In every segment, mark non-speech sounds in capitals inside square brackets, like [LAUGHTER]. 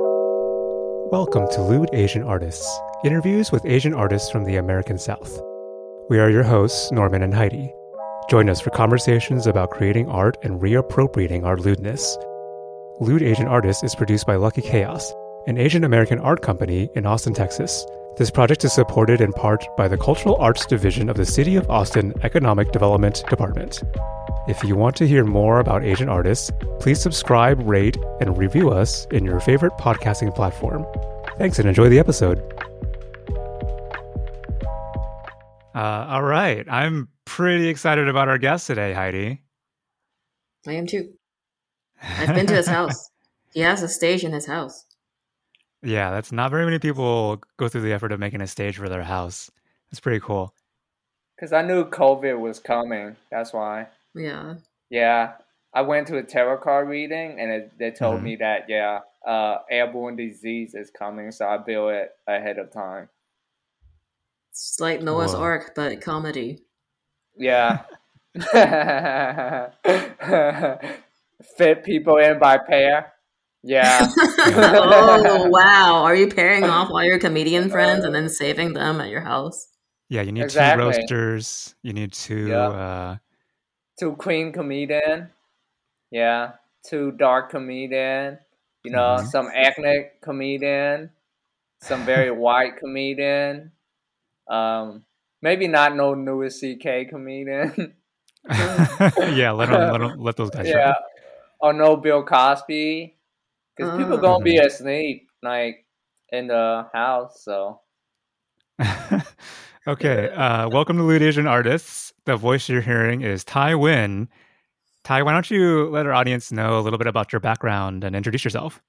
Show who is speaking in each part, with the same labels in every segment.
Speaker 1: Welcome to Lewd Asian Artists, interviews with Asian artists from the American South. We are your hosts, Norman and Heidi. Join us for conversations about creating art and reappropriating our lewdness. Lewd Asian Artists is produced by Lucky Chaos, an Asian American art company in Austin, Texas. This project is supported in part by the Cultural Arts Division of the City of Austin Economic Development Department. If you want to hear more about Asian artists, please subscribe, rate, and review us in your favorite podcasting platform. Thanks and enjoy the episode. Uh, all right. I'm pretty excited about our guest today, Heidi.
Speaker 2: I am too. I've been to his [LAUGHS] house. He has a stage in his house.
Speaker 1: Yeah, that's not very many people go through the effort of making a stage for their house. It's pretty cool.
Speaker 3: Because I knew COVID was coming. That's why.
Speaker 2: Yeah.
Speaker 3: Yeah. I went to a tarot card reading and it, they told
Speaker 1: Mhm.
Speaker 3: me that, yeah, uh, airborne disease is coming. So I built it ahead of time.
Speaker 2: It's like Noah's
Speaker 1: Whoa.
Speaker 2: Ark, but comedy.
Speaker 3: Yeah. [LAUGHS] Fit people in by pair. Yeah. [LAUGHS]
Speaker 2: oh, [LAUGHS] wow. Are you pairing off all your comedian friends and then saving them at your house?
Speaker 1: Yeah, you need
Speaker 3: Exactly.
Speaker 1: two roasters. You need two.
Speaker 3: Yeah.
Speaker 1: Uh,
Speaker 3: two queen comedian, yeah, two dark comedian, you know,
Speaker 1: Mhm.
Speaker 3: some ethnic comedian, some very [LAUGHS] white comedian, um, maybe not no Louis C.K. comedian, [LAUGHS]
Speaker 1: yeah, let them, let 'em- let those guys.
Speaker 3: yeah, or no Bill Cosby, because people
Speaker 2: Oh.
Speaker 3: gonna be asleep like in the house, so. [LAUGHS]
Speaker 1: okay, uh, welcome to Lewd Asian Artists. The voice you're hearing is Tai Nguyen. Tai, why don't you let our audience know a little bit about your background and introduce yourself?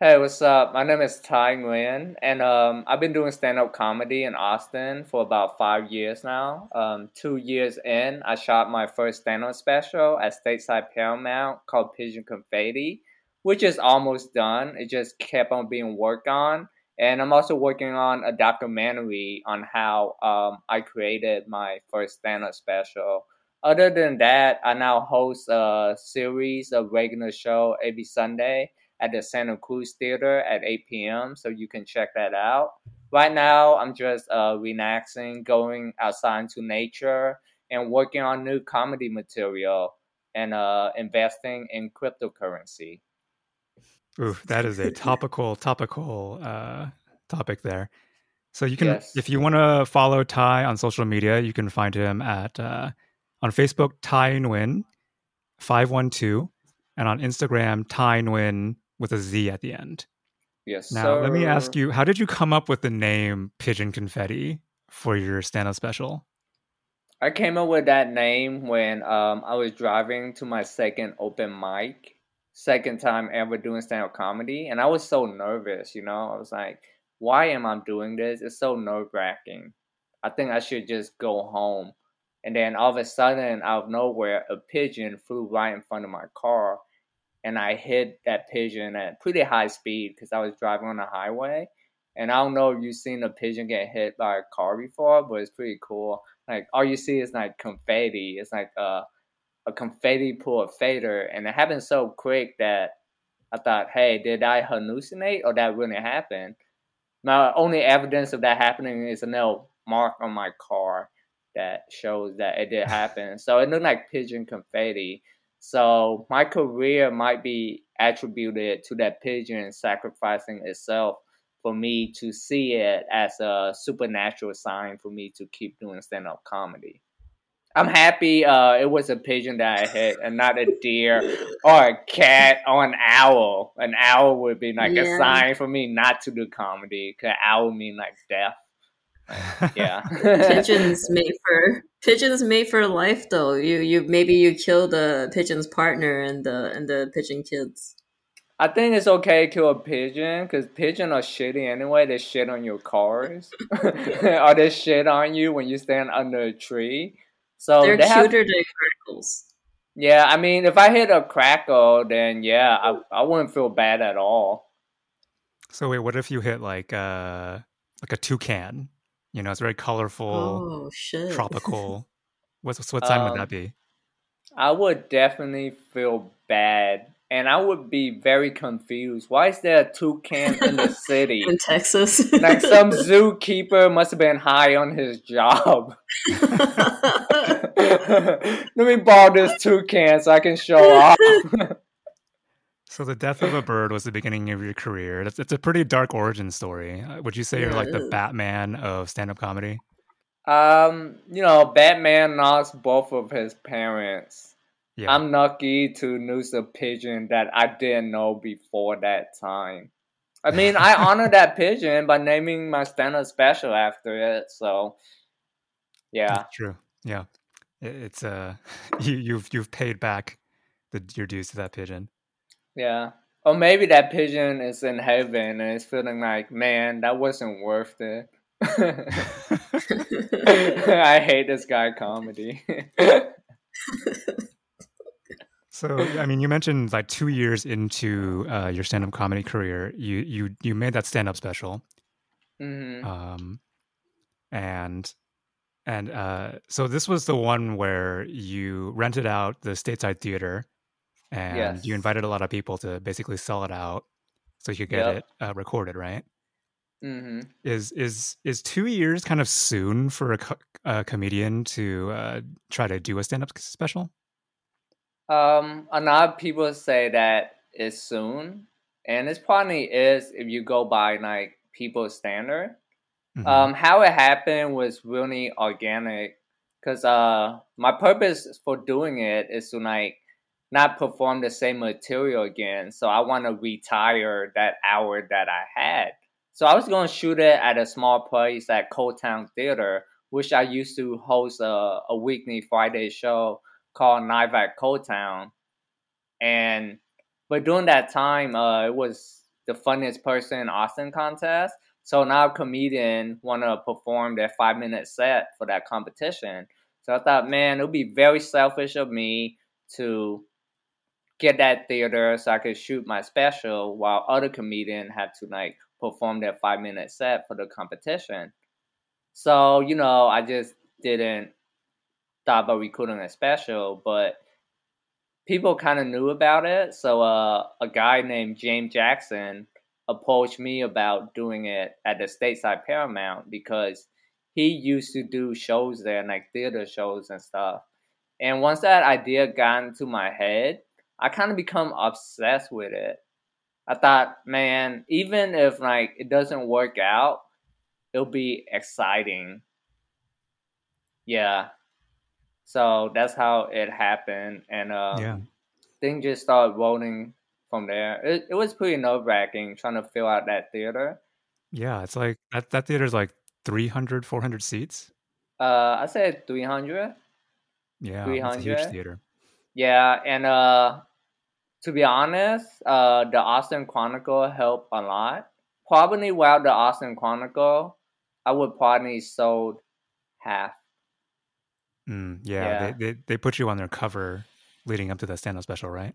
Speaker 3: Hey, what's up? My name is Tai Nguyen, and um, I've been doing stand up comedy in Austin for about five years now. Um, two years in, I shot my first stand up special at Stateside Paramount called Pigeon Confetti, which is almost done. It just kept on being worked on. And I'm also working on a documentary on how um, I created my first stand up special. Other than that, I now host a series of regular show every Sunday at the Santa Cruz Theater at 8 p.m. So you can check that out. Right now, I'm just uh, relaxing, going outside into nature, and working on new comedy material and uh, investing in cryptocurrency.
Speaker 1: Ooh, that is a [LAUGHS] topical, topical uh, topic there. So you can,
Speaker 3: Yes.
Speaker 1: if you want to follow Ty on social media, you can find him at uh, on Facebook Ty Nguyen five one two, and on Instagram Ty Nguyen with a Z at the end.
Speaker 3: Yes.
Speaker 1: Now, let me ask you, how did you come up with the name Pigeon Confetti for your stand-up special?
Speaker 3: I came up with that name when um, I was driving to my second open mic, second time ever doing stand up comedy, and I was so nervous. You know, I was like, "Why am I doing this? It's so nerve wracking. I think I should just go home." And then all of a sudden, out of nowhere, a pigeon flew right in front of my car, and I hit that pigeon at pretty high speed because I was driving on the highway. And I don't know if you've seen a pigeon get hit by a car before, but it's pretty cool like all you see is like confetti. It's like a a confetti pool of fader, and it happened so quick that I thought, hey, did I hallucinate or that really happened? My only evidence of that happening is a little mark on my car that shows that it did [LAUGHS] happen. so it looked like pigeon confetti. So my career might be attributed to that pigeon sacrificing itself for me to see it as a supernatural sign for me to keep doing stand up comedy. I'm happy uh, it was a pigeon that I hit and not a deer or a cat or an owl. An owl would be like a sign for me not to do comedy because owl mean like death. [LAUGHS] Yeah.
Speaker 2: Pigeons [LAUGHS] made for pigeons made for life though. You you maybe you kill the pigeon's partner and the and the pigeon kids.
Speaker 3: I think it's okay to kill a pigeon because pigeons are shitty anyway. They shit on your cars, [LAUGHS] or they shit on you when you stand under a tree. So
Speaker 2: They're
Speaker 3: they have-
Speaker 2: cuter than grackles.
Speaker 3: yeah, I mean, if I hit a grackle, then yeah, I I wouldn't feel bad at all.
Speaker 1: So wait, what if you hit like uh like a toucan? You know, it's very colorful,
Speaker 2: Oh shit.
Speaker 1: tropical. [LAUGHS] What's what sign would
Speaker 3: Um,
Speaker 1: that be?
Speaker 3: I would definitely feel bad and I would be very confused. Why is there a toucan in the [LAUGHS] city?
Speaker 2: in Texas.
Speaker 3: like some [LAUGHS] zookeeper must have been high on his job. [LAUGHS] Let me borrow this toucan so I can show off.
Speaker 1: So the death of a bird was the beginning of your career. It's, it's a pretty dark origin story. Uh, Would you say you're like the. Batman of stand-up comedy?
Speaker 3: Um, you know, Batman lost both of his parents.
Speaker 1: Yeah.
Speaker 3: I'm lucky to lose a pigeon that I didn't know before that time. I mean, I [LAUGHS] honor that pigeon by naming my stand-up special after it. So, yeah,
Speaker 1: That's true. Yeah. It, it's uh [LAUGHS] you you've you've paid back the your dues to that pigeon.
Speaker 3: yeah. Or maybe that pigeon is in heaven and it's feeling like, man, that wasn't worth it. [LAUGHS] I hate this guy comedy.
Speaker 1: So I mean, you mentioned like two years into uh, your stand-up comedy career, you you you made that stand-up special,
Speaker 3: hmm
Speaker 1: um, and and uh, so this was the one where you rented out the stateside theater, and
Speaker 3: Yes.
Speaker 1: you invited a lot of people to basically sell it out, so you could get
Speaker 3: Yep.
Speaker 1: it uh, recorded, right?
Speaker 3: hmm
Speaker 1: Is is is two years kind of soon for a, co- a comedian to uh, try to do a stand-up special?
Speaker 3: Um, a lot of people say that it's soon, and it probably is if you go by like people's standard.
Speaker 1: Mhm.
Speaker 3: Um, how it happened was really organic, cause uh, my purpose for doing it is to like not perform the same material again. So I want to retire that hour that I had. So I was going to shoot it at a small place at ColdTowne Theater, which I used to host a, a weekly Friday show called Live at ColdTowne. And but during that time, uh, it was the funniest person in Austin contest. So now a comedian want to perform their five minute set for that competition. So I thought, man, it would be very selfish of me to get that theater so I could shoot my special while other comedian had to like perform their five minute set for the competition. So, you know, I just didn't thought about recording a special, but people kind of knew about it. So uh, a guy named James Jackson approached me about doing it at the stateside Paramount because he used to do shows there, like theater shows and stuff. And once that idea got into my head, I kind of become obsessed with it. I thought, man, even if like it doesn't work out, it'll be exciting. Yeah. So that's how it happened, and um,
Speaker 1: yeah.
Speaker 3: things just started rolling from there. It, it was pretty nerve wracking trying to fill out that theater.
Speaker 1: Yeah, it's like that that theater's like 300 400 seats.
Speaker 3: Uh, I said 300.
Speaker 1: Yeah, it's a huge
Speaker 3: 300?
Speaker 1: theater.
Speaker 3: Yeah, and uh, to be honest, uh, the Austin Chronicle helped a lot. Probably without the Austin Chronicle, I would probably sold half.
Speaker 1: Mm, yeah,
Speaker 3: Yeah.
Speaker 1: They, they they put you on their cover leading up to the stand-up special, right?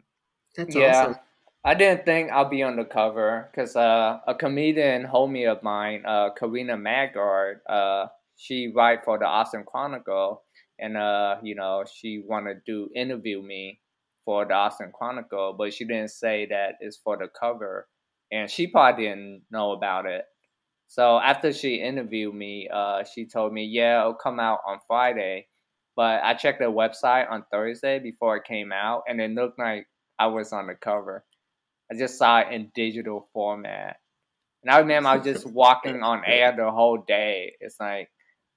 Speaker 2: That's
Speaker 3: yeah,
Speaker 2: awesome.
Speaker 3: I didn't think I'll be on the cover because uh, a comedian homie of mine, uh, Karina Maggard, uh, she write for the Austin Chronicle, and uh, you know she wanted to interview me for the Austin Chronicle, but she didn't say that it's for the cover, and she probably didn't know about it. So after she interviewed me, uh, she told me, "Yeah, it'll come out on Friday." But I checked the website on Thursday before it came out, and it looked like I was on the cover. I just saw it in digital format. And I remember I was just [LAUGHS] walking on air the whole day. It's like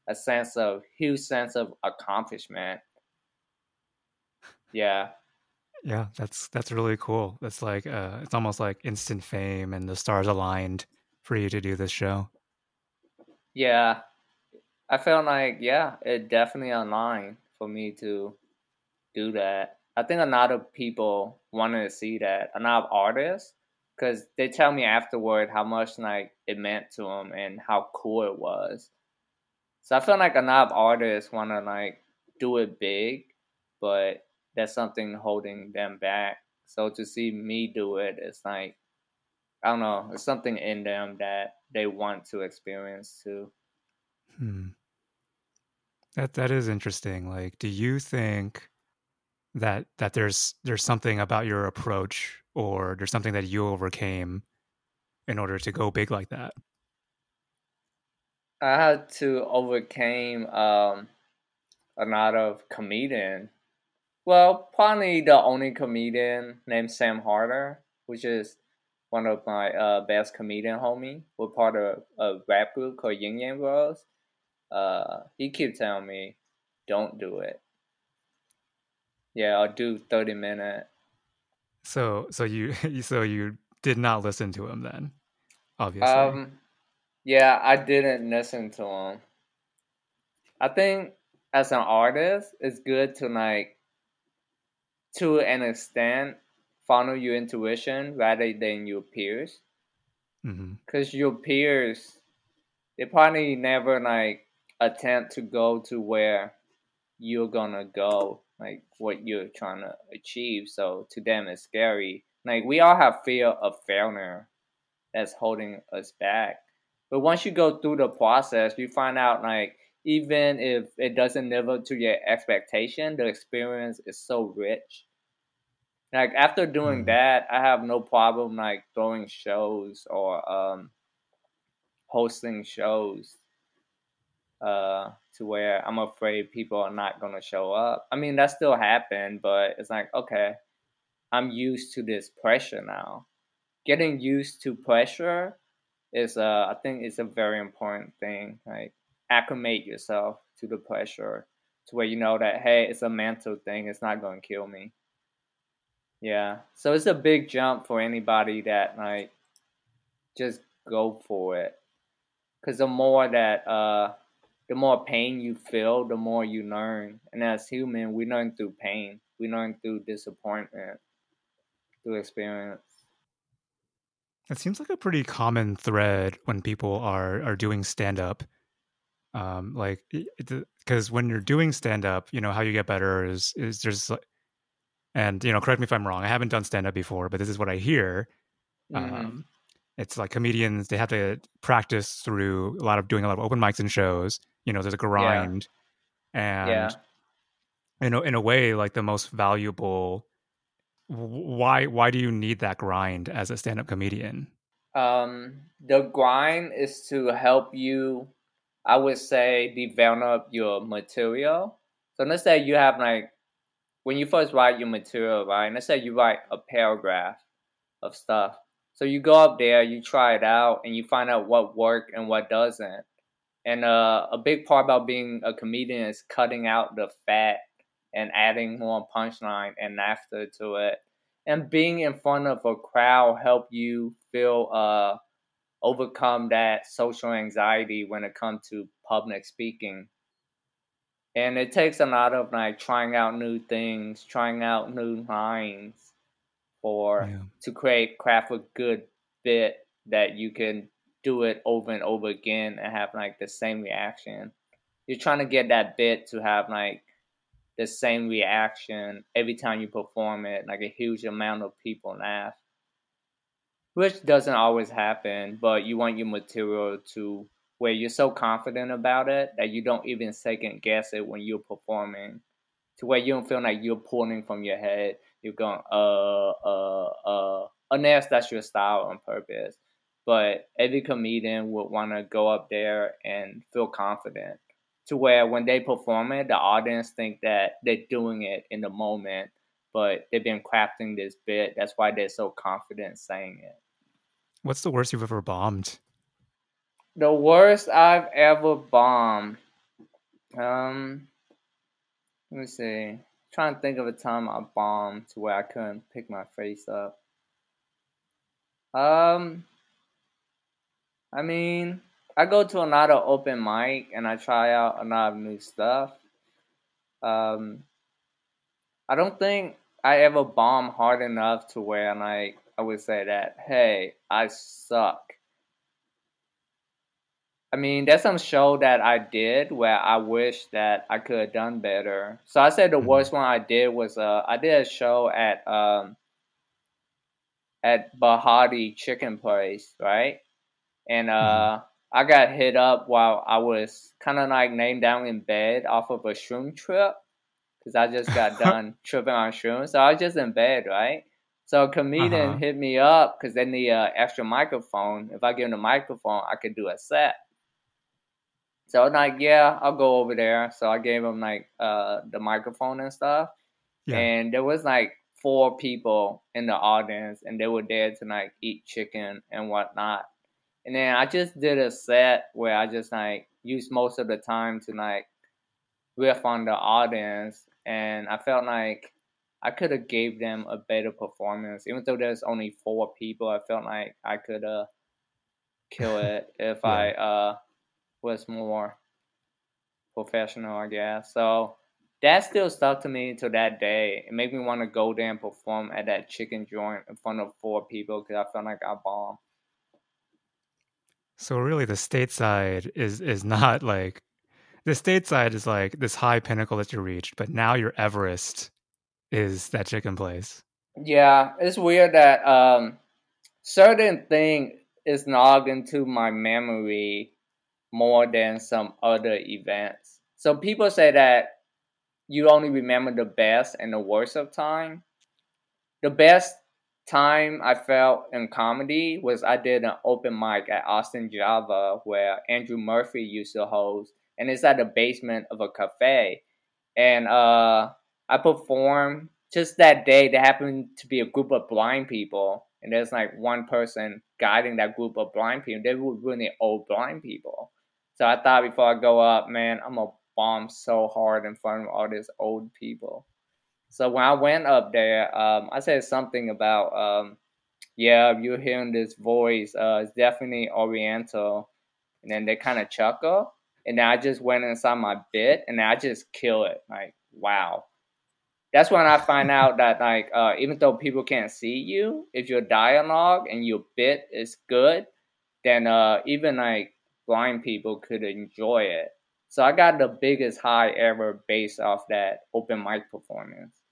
Speaker 3: a sense of huge sense of accomplishment. Yeah.
Speaker 1: Yeah, that's that's really cool. That's like uh it's almost like instant fame and the stars aligned for you to do this show.
Speaker 3: Yeah. I felt like, yeah, it definitely aligned for me to do that. I think a lot of people wanted to see that, a lot of artists, because they tell me afterward how much like it meant to them and how cool it was. So I feel like a lot of artists want to like do it big, but there's something holding them back. So to see me do it, it's like I don't know, it's something in them that they want to experience too.
Speaker 1: Hmm. That that is interesting. Like, do you think that that there's there's something about your approach or there's something that you overcame in order to go big like that?
Speaker 3: I had to overcame um, a lot of comedian. Well, probably the only comedian named Sam Harder, which is one of my uh, best comedian homie. We're part of a rap group called Yin Yang Bros. Uh, he keeps telling me, "Don't do it." Yeah, I'll do thirty minute.
Speaker 1: So, so you, [LAUGHS] so you did not listen to him then, obviously.
Speaker 3: Um, yeah, I didn't listen to him. I think as an artist, it's good to like, to an extent, follow your intuition rather than your peers. Because mm-hmm. your peers, they probably never like attempt to go to where you're gonna go, like what you're trying to achieve. So to them, it's scary. Like we all have fear of failure that's holding us back. But once you go through the process, you find out like even if it doesn't live up to your expectation, the experience is so rich like after doing mm. that, I have no problem like throwing shows or um, hosting shows uh, to where I'm afraid people are not gonna show up. I mean that still happened, but it's like okay, I'm used to this pressure now. Getting used to pressure is uh I think it's a very important thing. Like acclimate yourself to the pressure to where you know that hey, it's a mental thing. It's not gonna kill me. Yeah. So it's a big jump for anybody that like just go for it. Cause the more that uh the more pain you feel, the more you learn. And as human, we learn through pain. We learn through disappointment, through experience.
Speaker 1: It seems like a pretty common thread when people are are doing stand up. Um, like, because when you're doing stand up, you know how you get better is is there's and you know correct me if i'm wrong i haven't done stand up before but this is what i hear mm-hmm. um, it's like comedians they have to practice through a lot of doing a lot of open mics and shows you know there's a grind yeah. and yeah. you know in a way like the most valuable why why do you need that grind as a stand-up comedian
Speaker 3: um the grind is to help you i would say develop your material so let's say you have like when you first write your material, right? Let's say you write a paragraph of stuff. So you go up there, you try it out, and you find out what worked and what doesn't. And uh, a big part about being a comedian is cutting out the fat and adding more punchline and laughter to it. And being in front of a crowd help you feel uh, overcome that social anxiety when it comes to public speaking and it takes a lot of like trying out new things, trying out new lines, for yeah. to create craft a good bit that you can do it over and over again and have like the same reaction. You're trying to get that bit to have like the same reaction every time you perform it, like a huge amount of people laugh. Which doesn't always happen, but you want your material to where you're so confident about it that you don't even second guess it when you're performing to where you don't feel like you're pulling from your head. You're going, uh, uh, uh, unless that's your style on purpose. But every comedian would want to go up there and feel confident to where when they perform it, the audience think that they're doing it in the moment, but they've been crafting this bit. That's why they're so confident saying it.
Speaker 1: What's the worst you've ever bombed?
Speaker 3: The worst I've ever bombed. Um, let me see. I'm trying to think of a time I bombed to where I couldn't pick my face up. Um, I mean, I go to a lot of open mic and I try out a lot of new stuff. Um, I don't think I ever bomb hard enough to where like I would say that, hey, I suck. I mean, there's some show that I did where I wish that I could have done better. So I said the mm-hmm. worst one I did was uh I did a show at um at Bahati Chicken Place, right? And mm-hmm. uh I got hit up while I was kind of like laying down in bed off of a shroom trip because I just got [LAUGHS] done tripping on shrooms. So I was just in bed, right? So a comedian
Speaker 1: Uh-huh.
Speaker 3: hit me up because they need an extra microphone. If I give them the microphone, I could do a set. So I'm like, yeah, I'll go over there. So I gave him like uh, the microphone and stuff.
Speaker 1: Yeah.
Speaker 3: And there was like four people in the audience, and they were there to like eat chicken and whatnot. And then I just did a set where I just like used most of the time to like riff on the audience, and I felt like I could have gave them a better performance, even though there's only four people. I felt like I could have kill it [LAUGHS] if
Speaker 1: Yeah.
Speaker 3: I uh was more professional, I guess. So that still stuck to me to that day. It made me want to go there and perform at that chicken joint in front of four people because I felt like I bombed.
Speaker 1: So really, the stateside is is not like the stateside is like this high pinnacle that you reached, but now your Everest is that chicken place.
Speaker 3: Yeah, it's weird that um certain thing is knocked into my memory more than some other events. So people say that you only remember the best and the worst of time. The best time I felt in comedy was I did an open mic at Austin Java where Andrew Murphy used to host, and it's at the basement of a cafe. And uh, I performed just that day. There happened to be a group of blind people, and there's like one person guiding that group of blind people. They were really old blind people. So I thought before I go up, man, I'm gonna bomb so hard in front of all these old people. So when I went up there, um, I said something about, um, yeah, you're hearing this voice. Uh, it's definitely Oriental. And then they kind of chuckle. And then I just went inside my bit and I just kill it. Like, wow. That's when I find out [LAUGHS] that, like, uh, even though people can't see you, if your dialogue and your bit is good, then uh, even like blind people could enjoy it. So I got the biggest high ever based off that open mic performance.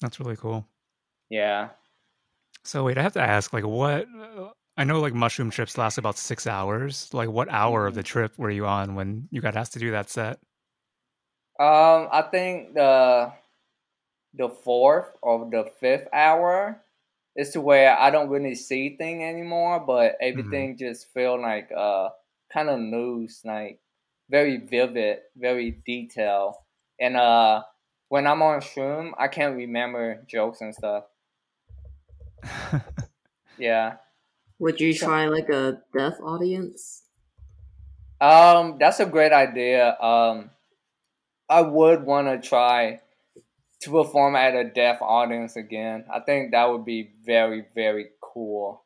Speaker 1: That's really cool.
Speaker 3: Yeah.
Speaker 1: So wait, I have to ask, like, what? uh, I know like mushroom trips last about six hours. Like, what hour of the trip were you on when you got asked to do that set?
Speaker 3: Um, I think the the fourth or the fifth hour is to where I don't really see thing anymore, but everything just feel like uh kind of loose, like very vivid, very detailed. And uh when I'm on shroom, I can't remember jokes and stuff. [LAUGHS] Yeah.
Speaker 2: Would you try like a deaf audience?
Speaker 3: Um, that's a great idea. Um, I would want to try to perform at a deaf audience again. I think that would be very, very cool.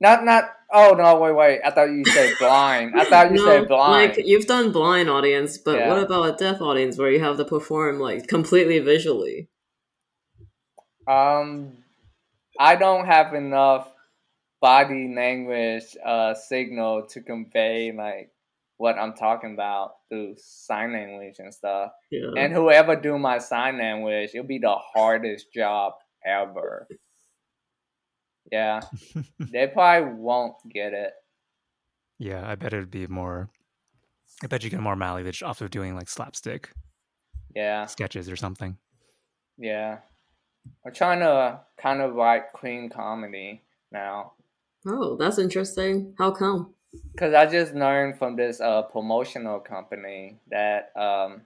Speaker 3: Not, not. Oh no! Wait, wait. I thought you said blind. I thought you said blind.
Speaker 2: like you've done blind audience, but
Speaker 3: Yeah.
Speaker 2: what about a deaf audience where you have to perform like completely visually?
Speaker 3: Um, I don't have enough body language uh, signal to convey like what I'm talking about through sign language and stuff.
Speaker 2: Yeah.
Speaker 3: And whoever do my sign language, it'll be the hardest job ever. Yeah, [LAUGHS] they probably won't get it.
Speaker 1: yeah, I bet it'd be more. I bet you get more mileage off of doing like slapstick
Speaker 3: Yeah,
Speaker 1: sketches or something.
Speaker 3: yeah. I'm trying to kind of write clean comedy now.
Speaker 2: oh, that's interesting. How come?
Speaker 3: Because I just learned from this uh, promotional company that um,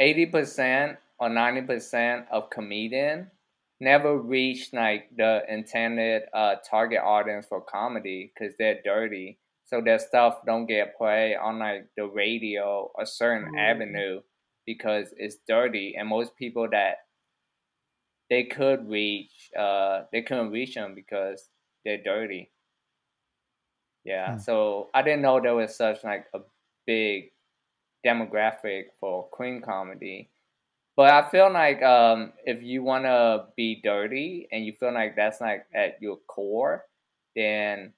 Speaker 3: 80% or 90% of comedian never reach like the intended uh, target audience for comedy because they're dirty. So their stuff don't get played on like the radio or certain
Speaker 2: Mm.
Speaker 3: avenue because it's dirty. And most people that they could reach, uh, they couldn't reach them because they're dirty. Yeah,
Speaker 1: Hmm.
Speaker 3: so I didn't know there was such like a big demographic for clean comedy. But I feel like um, if you want to be dirty and you feel like that's like at your core, then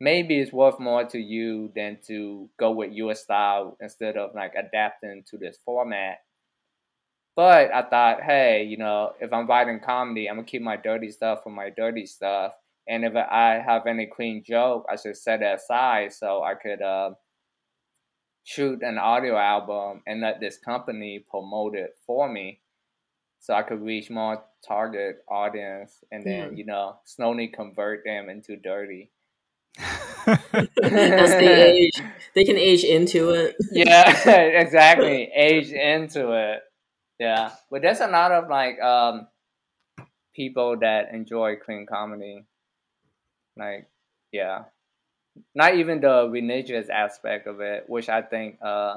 Speaker 3: maybe it's worth more to you than to go with your style instead of like adapting to this format. But I thought, hey, you know, if I'm writing comedy, I'm gonna keep my dirty stuff for my dirty stuff. And if I have any clean joke, I should set it aside so I could uh, shoot an audio album and let this company promote it for me so I could reach more target audience and then,
Speaker 2: Hmm.
Speaker 3: you know, slowly convert them into dirty. [LAUGHS]
Speaker 2: As they age, they can age into it.
Speaker 3: yeah, [LAUGHS] exactly. [LAUGHS] Age into it. Yeah. But there's a lot of like um people that enjoy clean comedy. Like, yeah. Not even the religious aspect of it, which I think uh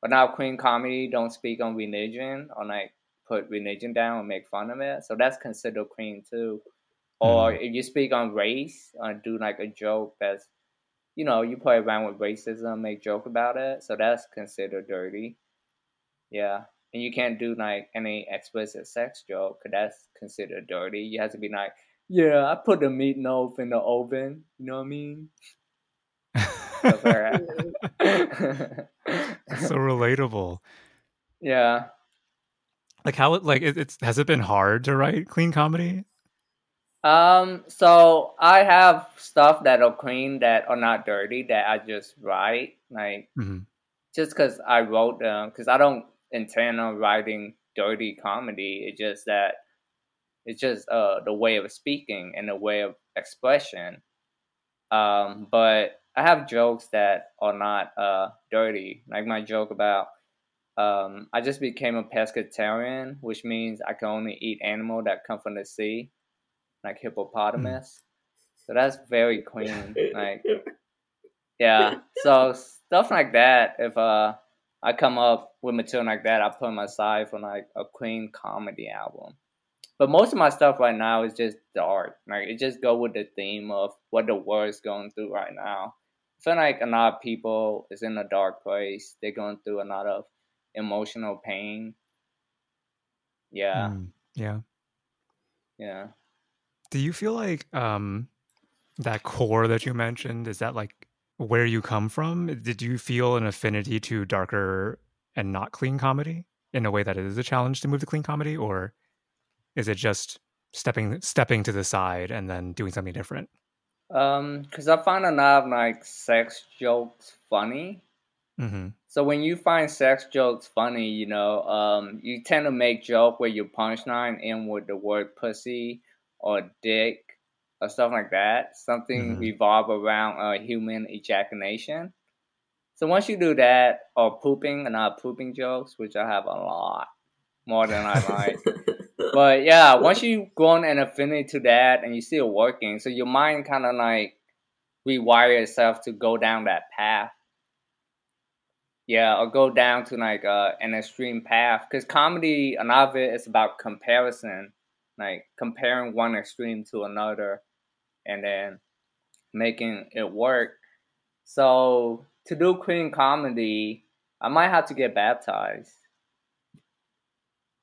Speaker 3: but now Queen comedy don't speak on religion or like put religion down or make fun of it. So that's considered Queen too. Or if you speak on race or do like a joke that's you know, you play around with racism, make joke about it, so that's considered dirty. Yeah. And you can't do like any explicit sex joke, cause that's considered dirty. You have to be like, yeah, I put the meatloaf in the oven. You know what I mean?
Speaker 1: So relatable. [LAUGHS]
Speaker 3: yeah.
Speaker 1: Like how like it, it's has it been hard to write clean comedy?
Speaker 3: Um. So I have stuff that are clean that are not dirty that I just write like
Speaker 1: mm-hmm.
Speaker 3: just because I wrote them because I don't intend on writing dirty comedy. It's just that it's just uh the way of speaking and the way of expression. Um, but I have jokes that are not uh dirty, like my joke about um I just became a pescatarian, which means I can only eat animal that come from the sea, like hippopotamus. So that's very clean, [LAUGHS] like yeah. [LAUGHS] So stuff like that. If uh I come up with material like that, I put them aside for like a clean comedy album. But most of my stuff right now is just dark. Like it just go with the theme of what the world's going through right now. I feel like a lot of people is in a dark place. They're going through a lot of emotional pain. Yeah,
Speaker 1: Mm, yeah.
Speaker 3: yeah.
Speaker 1: Do you feel like um that core that you mentioned is that like where you come from? Did you feel an affinity to darker and not clean comedy in a way that it is a challenge to move to clean comedy or is it just stepping stepping to the side and then doing something different?
Speaker 3: Um, cause I find a lot of like sex jokes funny.
Speaker 1: Mhm.
Speaker 3: So when you find sex jokes funny, you know, um, you tend to make joke where your punchline end with the word pussy or dick or stuff like that. Something
Speaker 1: Mhm.
Speaker 3: revolve around uh, human ejaculation. So once you do that, or pooping, and not pooping jokes, which I have a lot more than I like. [LAUGHS] but yeah, once you grown an affinity to that and you see it working, so your mind kind of like rewire itself to go down that path. Yeah, or go down to like uh, an extreme path. Because comedy, a lot of it is about comparison, like comparing one extreme to another, and then making it work. So to do clean comedy, I might have to get baptized.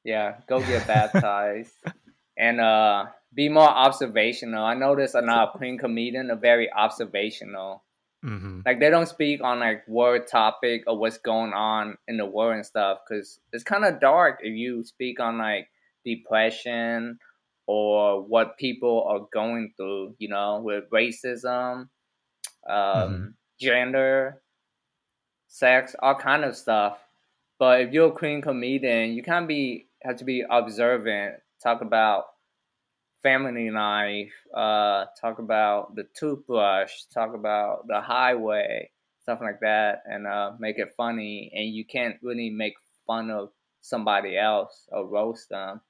Speaker 3: Yeah, go get baptized [LAUGHS] and uh be more observational. I notice a lot of clean comedian are very observational.
Speaker 1: Mhm.
Speaker 3: Like they don't speak on like word topic or what's going on in the world and stuff because it's kind of dark if you speak on like depression or what people are going through. You know, with racism, um, gender, sex, all kind of stuff. But if you're a clean comedian, you can't be have to be observant. Talk about family life. Uh, talk about the toothbrush. Talk about the highway. Stuff like that, and uh, make it funny. And you can't really make fun of somebody else or roast them.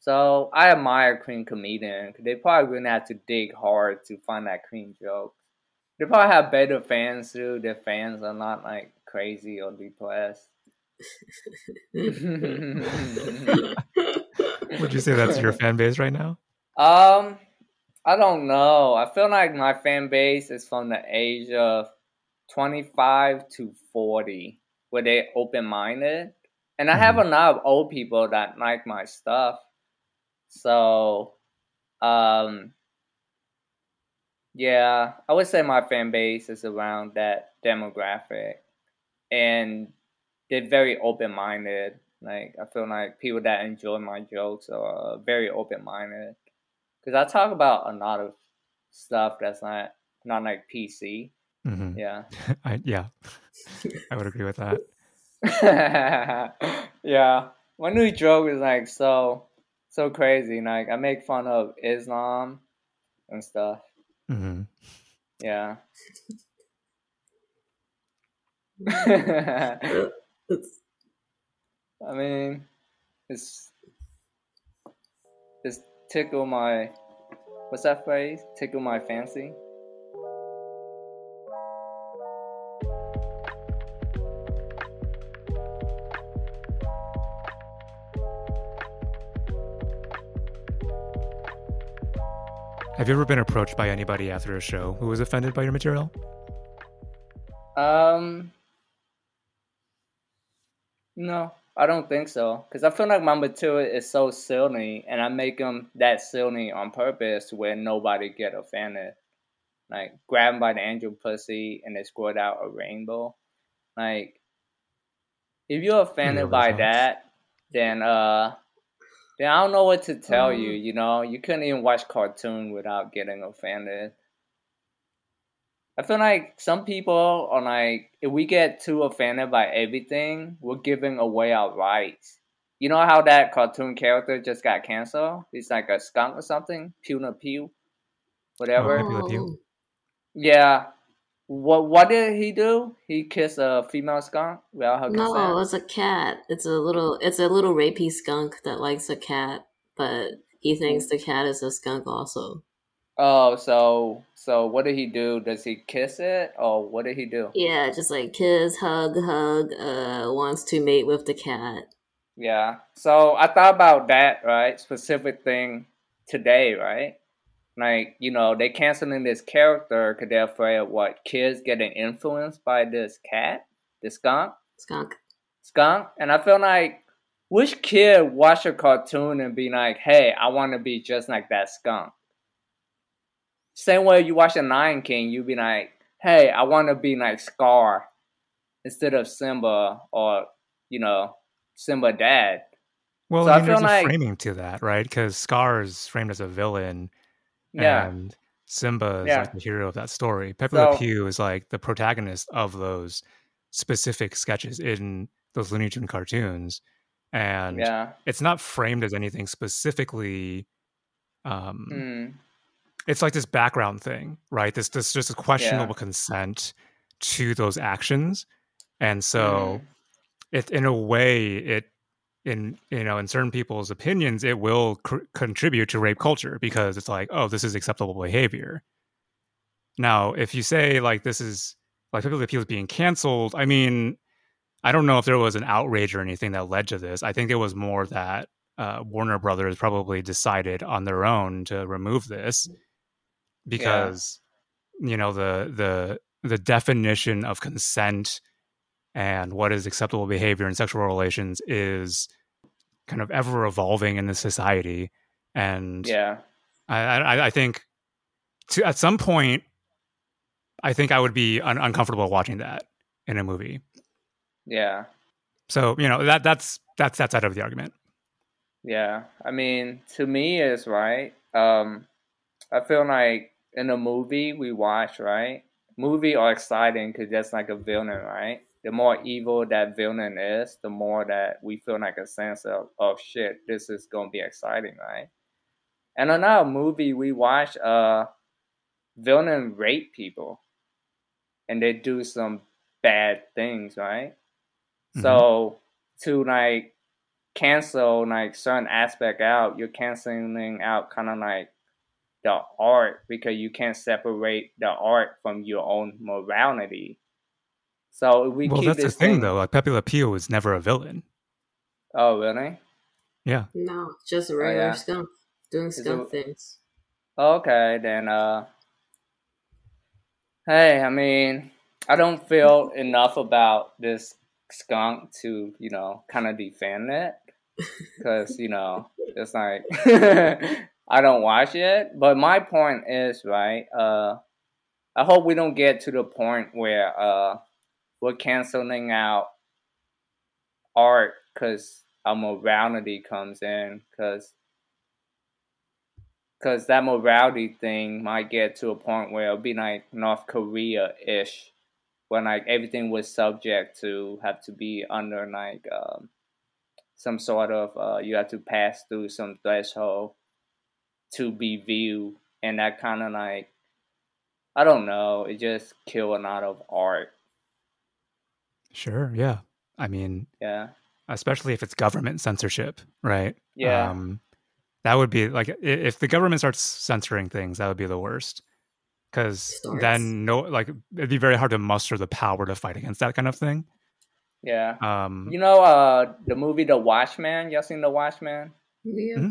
Speaker 3: So I admire clean comedian. They probably wouldn't have to dig hard to find that clean joke. They probably have better fans too. Their fans are not like crazy or depressed. [LAUGHS]
Speaker 1: Would you say that's your fan base right now?
Speaker 3: Um, I don't know. I feel like my fan base is from the age of twenty-five to forty, where they open-minded, and I have a lot of old people that like my stuff. So, um, yeah, I would say my fan base is around that demographic, and they're very open-minded. Like I feel like people that enjoy my jokes are very open-minded because I talk about a lot of stuff that's not not like PC.
Speaker 1: Mhm.
Speaker 3: Yeah. [LAUGHS]
Speaker 1: I, yeah, I would agree with that. [LAUGHS]
Speaker 3: yeah. My new joke is like so so crazy. Like I make fun of Islam and stuff.
Speaker 1: hmm
Speaker 3: Yeah. [LAUGHS]
Speaker 2: It's,
Speaker 3: I mean, it's it's tickle my what's that phrase? Tickle my fancy.
Speaker 1: Have you ever been approached by anybody after a show who was offended by your material?
Speaker 3: Um, no, I don't think so. Cause I feel like my material is so silly, and I make them that silly on purpose, where nobody get offended. Like grab by the angel pussy and they squirt out a rainbow. Like, if you're offended by that, then uh, then I don't know what to tell you.
Speaker 2: Mm.
Speaker 3: You know, you couldn't even watch cartoon without getting offended. I feel like some people are like, if we get too offended by everything, we're giving away our rights. You know how that cartoon character just got canceled? He's like a skunk or something, Pew na Pew, whatever.
Speaker 1: Oh, pew na Pew.
Speaker 3: Yeah. What What did he do? He kissed a female skunk without her consent.
Speaker 2: no, it's a cat. It's a little. It's a little rapey skunk that likes a cat, but he thinks the cat is a skunk also.
Speaker 3: Oh, so so what did he do? Does he kiss it, or what did he do?
Speaker 2: Yeah, just like kiss, hug, hug. Uh, wants to mate with the cat.
Speaker 3: Yeah. So I thought about that, right? Specific thing today, right? Like, you know, they canceling this character because they're afraid of what kids getting influenced by this cat, this skunk,
Speaker 2: Skunk.
Speaker 3: skunk. And I feel like which kid watch a cartoon and be like, "Hey, I want to be just like that skunk." Same way you watch a Lion King, you'd be like, "Hey, I want to be like Scar instead of Simba or you know Simba dad."
Speaker 1: Well,
Speaker 3: So
Speaker 1: I mean, there's a framing to that, right? Because Scar is framed as a villain,
Speaker 3: Yeah.
Speaker 1: and Simba is
Speaker 3: Yeah.
Speaker 1: like the hero of that story. Pepe Le Pew is like the protagonist of those specific sketches in those Looney Tune cartoons, and
Speaker 3: Yeah.
Speaker 1: it's not framed as anything specifically. Um,
Speaker 3: Mm.
Speaker 1: It's like this background thing, right? This this just a questionable consent to those actions, and so
Speaker 3: Mm.
Speaker 1: it in a way it in you know in certain people's opinions it will cr- contribute to rape culture because it's like oh this is acceptable behavior. Now if you say like this is like Pepe Le Pew is being canceled i mean i don't know if there was an outrage or anything that led to this. I think it was more that uh, warner brothers probably decided on their own to remove this because you know the the the definition of consent and what is acceptable behavior in sexual relations is kind of ever evolving in the society and
Speaker 3: Yeah.
Speaker 1: I, I i think to at some point i think i would be un- uncomfortable watching that in a movie
Speaker 3: Yeah.
Speaker 1: so you know that that's that's that side of the argument
Speaker 3: Yeah. I mean, to me, it's right. Um, I feel like in a movie we watch, right? Movie are exciting because that's like a villain, right? The more evil that villain is, the more that we feel like a sense of, oh shit, this is gonna be exciting, right? And in our movie, we watch uh villain rape people, and they do some bad things, right?
Speaker 1: Mhm.
Speaker 3: So to like cancel like certain aspect out, you're canceling out kind of like the art because you can't separate the art from your own morality. So if we
Speaker 1: well
Speaker 3: keep
Speaker 1: that's the
Speaker 3: this
Speaker 1: thing though like pepe le pew was never a villain
Speaker 3: Oh really?
Speaker 1: yeah
Speaker 2: No, just a regular
Speaker 3: yeah.
Speaker 2: skunk doing
Speaker 3: it-
Speaker 2: skunk things.
Speaker 3: Okay, then uh Hey, I mean, I don't feel enough about this skunk to, you know, kind of defend it cuz, you know, it's like [LAUGHS] I don't watch it, but my point is, right, uh I hope we don't get to the point where uh we're canceling out art cuz our morality comes in cuz because that morality thing might get to a point where it'll be like North Korea ish, when like everything was subject to have to be under like um, some sort of uh, you have to pass through some threshold to be viewed, and that kind of like I don't know, it just kill a lot of art.
Speaker 1: Sure, yeah. I mean,
Speaker 3: yeah,
Speaker 1: especially if it's government censorship, right?
Speaker 3: Yeah.
Speaker 1: Um, that would be like if the government starts censoring things, that would be the worst. Because then no, like it'd be very hard to muster the power to fight against that kind of thing.
Speaker 3: Yeah.
Speaker 1: Um,
Speaker 3: you know, uh, the movie The Watchmen Y'all seen The Watchmen
Speaker 2: Yeah.
Speaker 1: Mm-hmm.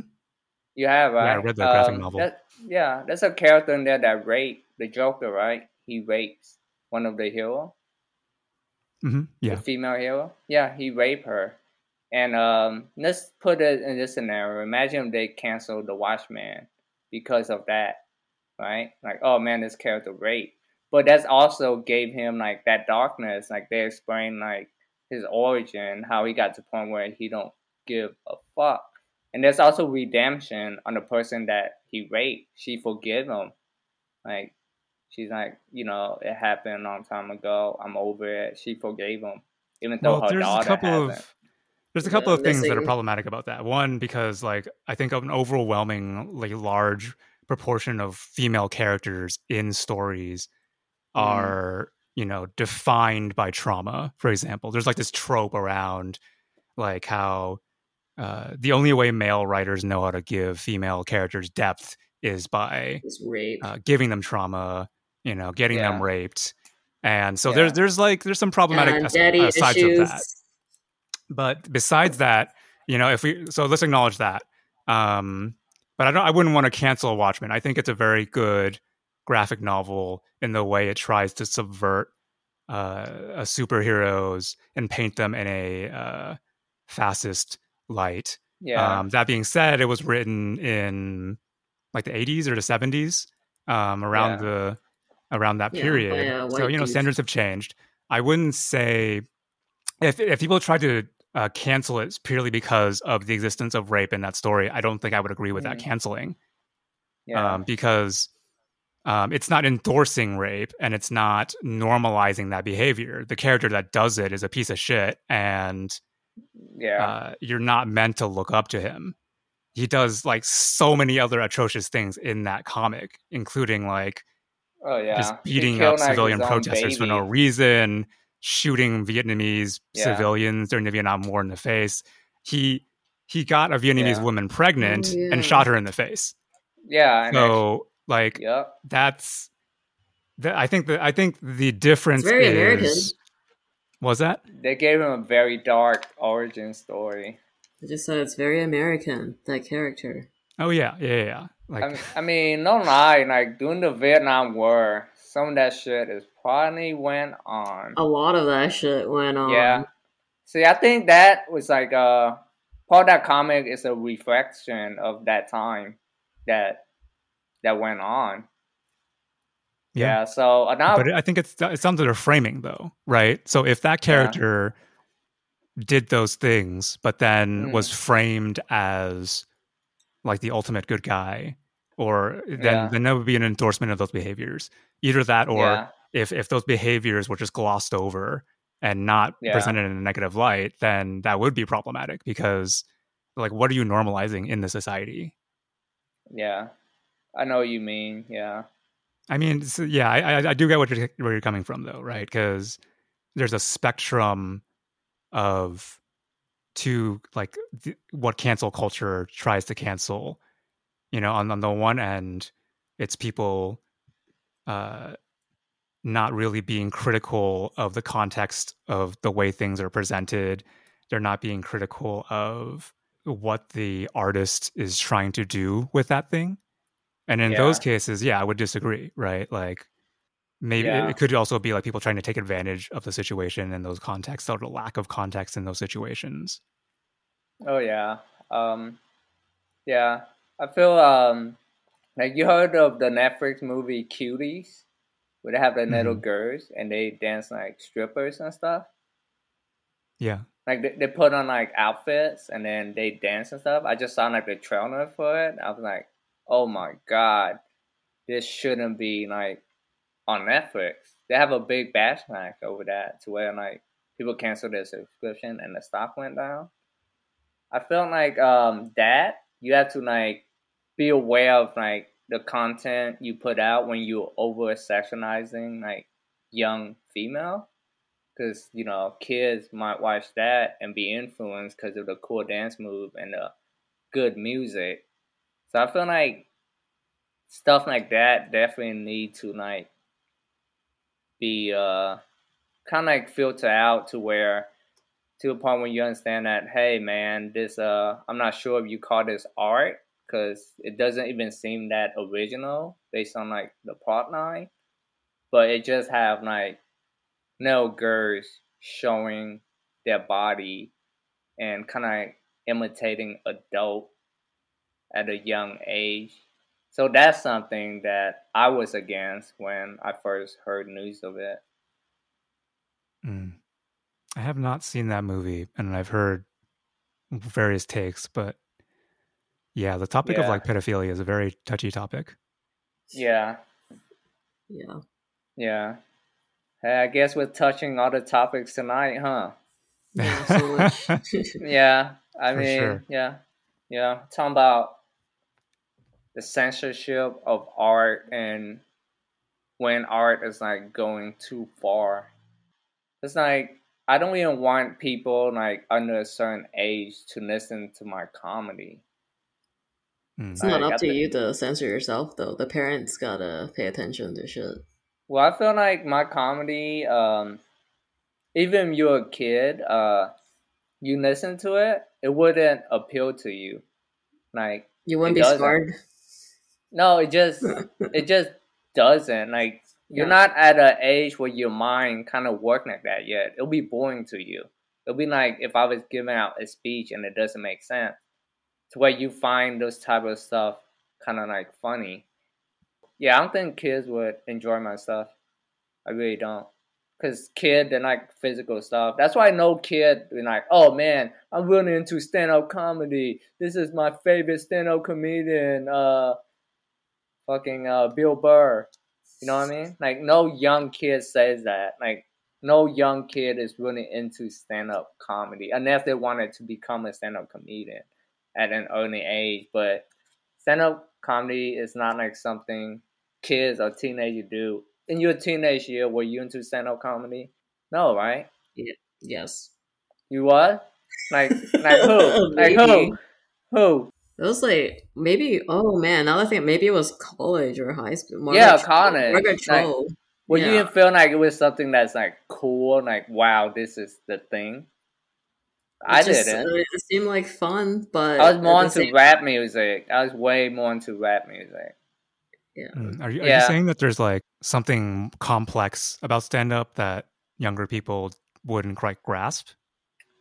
Speaker 3: You have, right?
Speaker 1: Yeah, I read the graphic
Speaker 3: um,
Speaker 1: novel.
Speaker 3: That, yeah, there's a character in there that raped the Joker, right? He rapes one of the hero.
Speaker 1: Mm-hmm. Yeah.
Speaker 3: The female hero. Yeah, he raped her. And um, let's put it in this scenario. Imagine if they canceled the Watchmen because of that, right? Like, oh man, this character raped. But that's also gave him like that darkness. Like they explain like his origin, how he got to the point where he don't give a fuck. And there's also redemption on the person that he raped. She forgive him. Like she's like, you know, it happened a long time ago. I'm over it. She forgave him, even though
Speaker 1: well,
Speaker 3: her
Speaker 1: there's
Speaker 3: daughter
Speaker 1: a couple
Speaker 3: hasn't.
Speaker 1: of there's a couple of things that are problematic about that. One, because like I think of an overwhelmingly large proportion of female characters in stories
Speaker 3: Mhm.
Speaker 1: are you know defined by trauma. For example, there's like this trope around like how uh, the only way male writers know how to give female characters depth is by uh, giving them trauma, you know, getting them raped, and so
Speaker 3: Yeah.
Speaker 1: there's there's like there's some problematic
Speaker 2: and
Speaker 1: as- uh, sides
Speaker 2: issues.
Speaker 1: of that. But besides that, you know, if we so let's acknowledge that. Um, but I don't. I wouldn't want to cancel Watchmen. I think it's a very good graphic novel in the way it tries to subvert uh, a superheroes and paint them in a uh, fascist light.
Speaker 3: Yeah.
Speaker 1: Um, that being said, it was written in like the 80s or the 70s, um, around
Speaker 3: Yeah.
Speaker 1: the around that
Speaker 2: Yeah,
Speaker 1: period.
Speaker 2: a
Speaker 1: so you know, standards have changed. I wouldn't say if if people try to uh, cancel it purely because of the existence of rape in that story, I don't think I would agree with that
Speaker 3: Mhm.
Speaker 1: canceling
Speaker 3: yeah.
Speaker 1: um, because um, it's not endorsing rape and it's not normalizing that behavior. The character that does it is a piece of shit, and
Speaker 3: yeah.
Speaker 1: uh, you're not meant to look up to him. He does like so many other atrocious things in that comic, including like
Speaker 3: oh yeah.
Speaker 1: just beating up civilian
Speaker 3: his own
Speaker 1: protesters for no reason, shooting Vietnamese
Speaker 3: Yeah.
Speaker 1: civilians during the Vietnam War in the face. He he got a Vietnamese
Speaker 3: Yeah.
Speaker 1: woman pregnant
Speaker 2: yeah.
Speaker 1: and shot her in the face.
Speaker 3: Yeah. And
Speaker 1: So like
Speaker 3: Yep.
Speaker 1: that's that I think that I think the difference
Speaker 2: very
Speaker 1: is
Speaker 2: American.
Speaker 1: Was that
Speaker 3: They gave him a very dark origin story.
Speaker 2: I just thought it's very American, that character.
Speaker 1: oh yeah yeah yeah, yeah. like
Speaker 3: I mean, I mean, no lie, like during the Vietnam War, some of that shit is probably went on.
Speaker 2: A lot of that shit went on.
Speaker 3: Yeah. See, I think that was like uh part of that comic is a reflection of that time that that went on.
Speaker 1: Yeah.
Speaker 3: Yeah. so now,
Speaker 1: but I think it's it's something they're framing though, right? So if that character did those things, but then
Speaker 3: Mhm.
Speaker 1: was framed as like the ultimate good guy, or then
Speaker 3: Yeah.
Speaker 1: then that would be an endorsement of those behaviors. Either that, or
Speaker 3: yeah,
Speaker 1: if if those behaviors were just glossed over and not
Speaker 3: Yeah.
Speaker 1: presented in a negative light, then that would be problematic because like what are you normalizing in the society?
Speaker 3: yeah, I know what you mean. Yeah,
Speaker 1: I mean, so, yeah, I, I do get what you're where you're coming from though, right? Because there's a spectrum of to like th- what cancel culture tries to cancel. You know, on on the one end, it's people uh, not really being critical of the context of the way things are presented. They're not being critical of what the artist is trying to do with that thing. And in those cases, yeah, I would disagree, right? Like maybe it-
Speaker 3: Yeah.
Speaker 1: it could also be like people trying to take advantage of the situation in those contexts or the lack of context in those situations.
Speaker 3: oh yeah, um, yeah. I feel um like you heard of the Netflix movie Cuties, where they have the little
Speaker 1: Mhm.
Speaker 3: girls and they dance like strippers and stuff.
Speaker 1: Yeah.
Speaker 3: Like they, they put on like outfits and then they dance and stuff. I just saw like the trailer for it. I was like, oh my god, this shouldn't be like on Netflix. They have a big backlash over that to where like people canceled their subscription and the stock went down. I felt like um that you have to like be aware of like the content you put out when you're over sectionizing like young female because you know kids might watch that and be influenced because of the cool dance move and the good music so i feel like stuff like that definitely need to like be uh kind of like filter out to where to a point where you understand that hey man this uh i'm not sure if you call this art because it doesn't even seem that original based on like the plot line. But it just have like no girls showing their body and kind of imitating adult at a young age so that's something that i was against when i first heard news of it
Speaker 1: mm. i have not seen that movie and i've heard various takes but yeah, the topic yeah. of like pedophilia is a very touchy topic.
Speaker 3: Yeah.
Speaker 2: Yeah.
Speaker 3: Yeah. Hey, I guess we're touching all the topics tonight, huh?
Speaker 2: Yeah, [LAUGHS] [LAUGHS]
Speaker 3: yeah I
Speaker 1: For
Speaker 3: mean,
Speaker 1: sure.
Speaker 3: yeah, yeah. Talking about the censorship of art and when art is like going too far. It's like I don't even want people like under a certain age to listen to my comedy.
Speaker 1: Mm.
Speaker 2: It's not up to
Speaker 3: thi-
Speaker 2: you to censor yourself though. The parents gotta pay attention to shit.
Speaker 3: Well, I feel like my comedy, um, even if you're a kid, uh, you listen to it, it wouldn't appeal to you. Like,
Speaker 2: You wouldn't be
Speaker 3: doesn't.
Speaker 2: scarred.
Speaker 3: No, it just, it [LAUGHS] just doesn't. Like, you're
Speaker 2: Yeah.
Speaker 3: not at an age where your mind kind of work like that yet. It'll be boring to you. It'll be like if I was giving out a speech and it doesn't make sense. To where you find those type of stuff kind of like funny. Yeah, I don't think kids would enjoy my stuff. I really don't. Cause kid, they're like physical stuff. That's why no kid be like, oh man, I'm really into stand up comedy. This is my favorite stand up comedian, uh, fucking uh, Bill Burr. You know what I mean? Like no young kid says that. Like no young kid is really into stand up comedy unless they wanted to become a stand up comedian at an early age. But stand up comedy is not like something kids or teenagers do. In your teenage year, were you into stand up comedy? No, right?
Speaker 2: Yes.
Speaker 3: You what? Like like [LAUGHS] who? like who? Who?
Speaker 2: It was like maybe oh man, now that I think maybe it was college or high school. Margaret
Speaker 3: Yeah,
Speaker 2: Cho-
Speaker 3: college.
Speaker 2: Margaret
Speaker 3: Like-
Speaker 2: Cho.
Speaker 3: Well, you didn't feel like it was something that's like cool, like wow, this is the thing. I
Speaker 2: just-
Speaker 3: didn't.
Speaker 2: uh, It seemed like fun, but
Speaker 3: I was more into
Speaker 2: same-
Speaker 3: rap music. I was way more into rap music.
Speaker 2: Yeah.
Speaker 1: Mm. Are you, are
Speaker 3: Yeah.
Speaker 1: you saying that there's like something complex about stand up that younger people wouldn't quite grasp?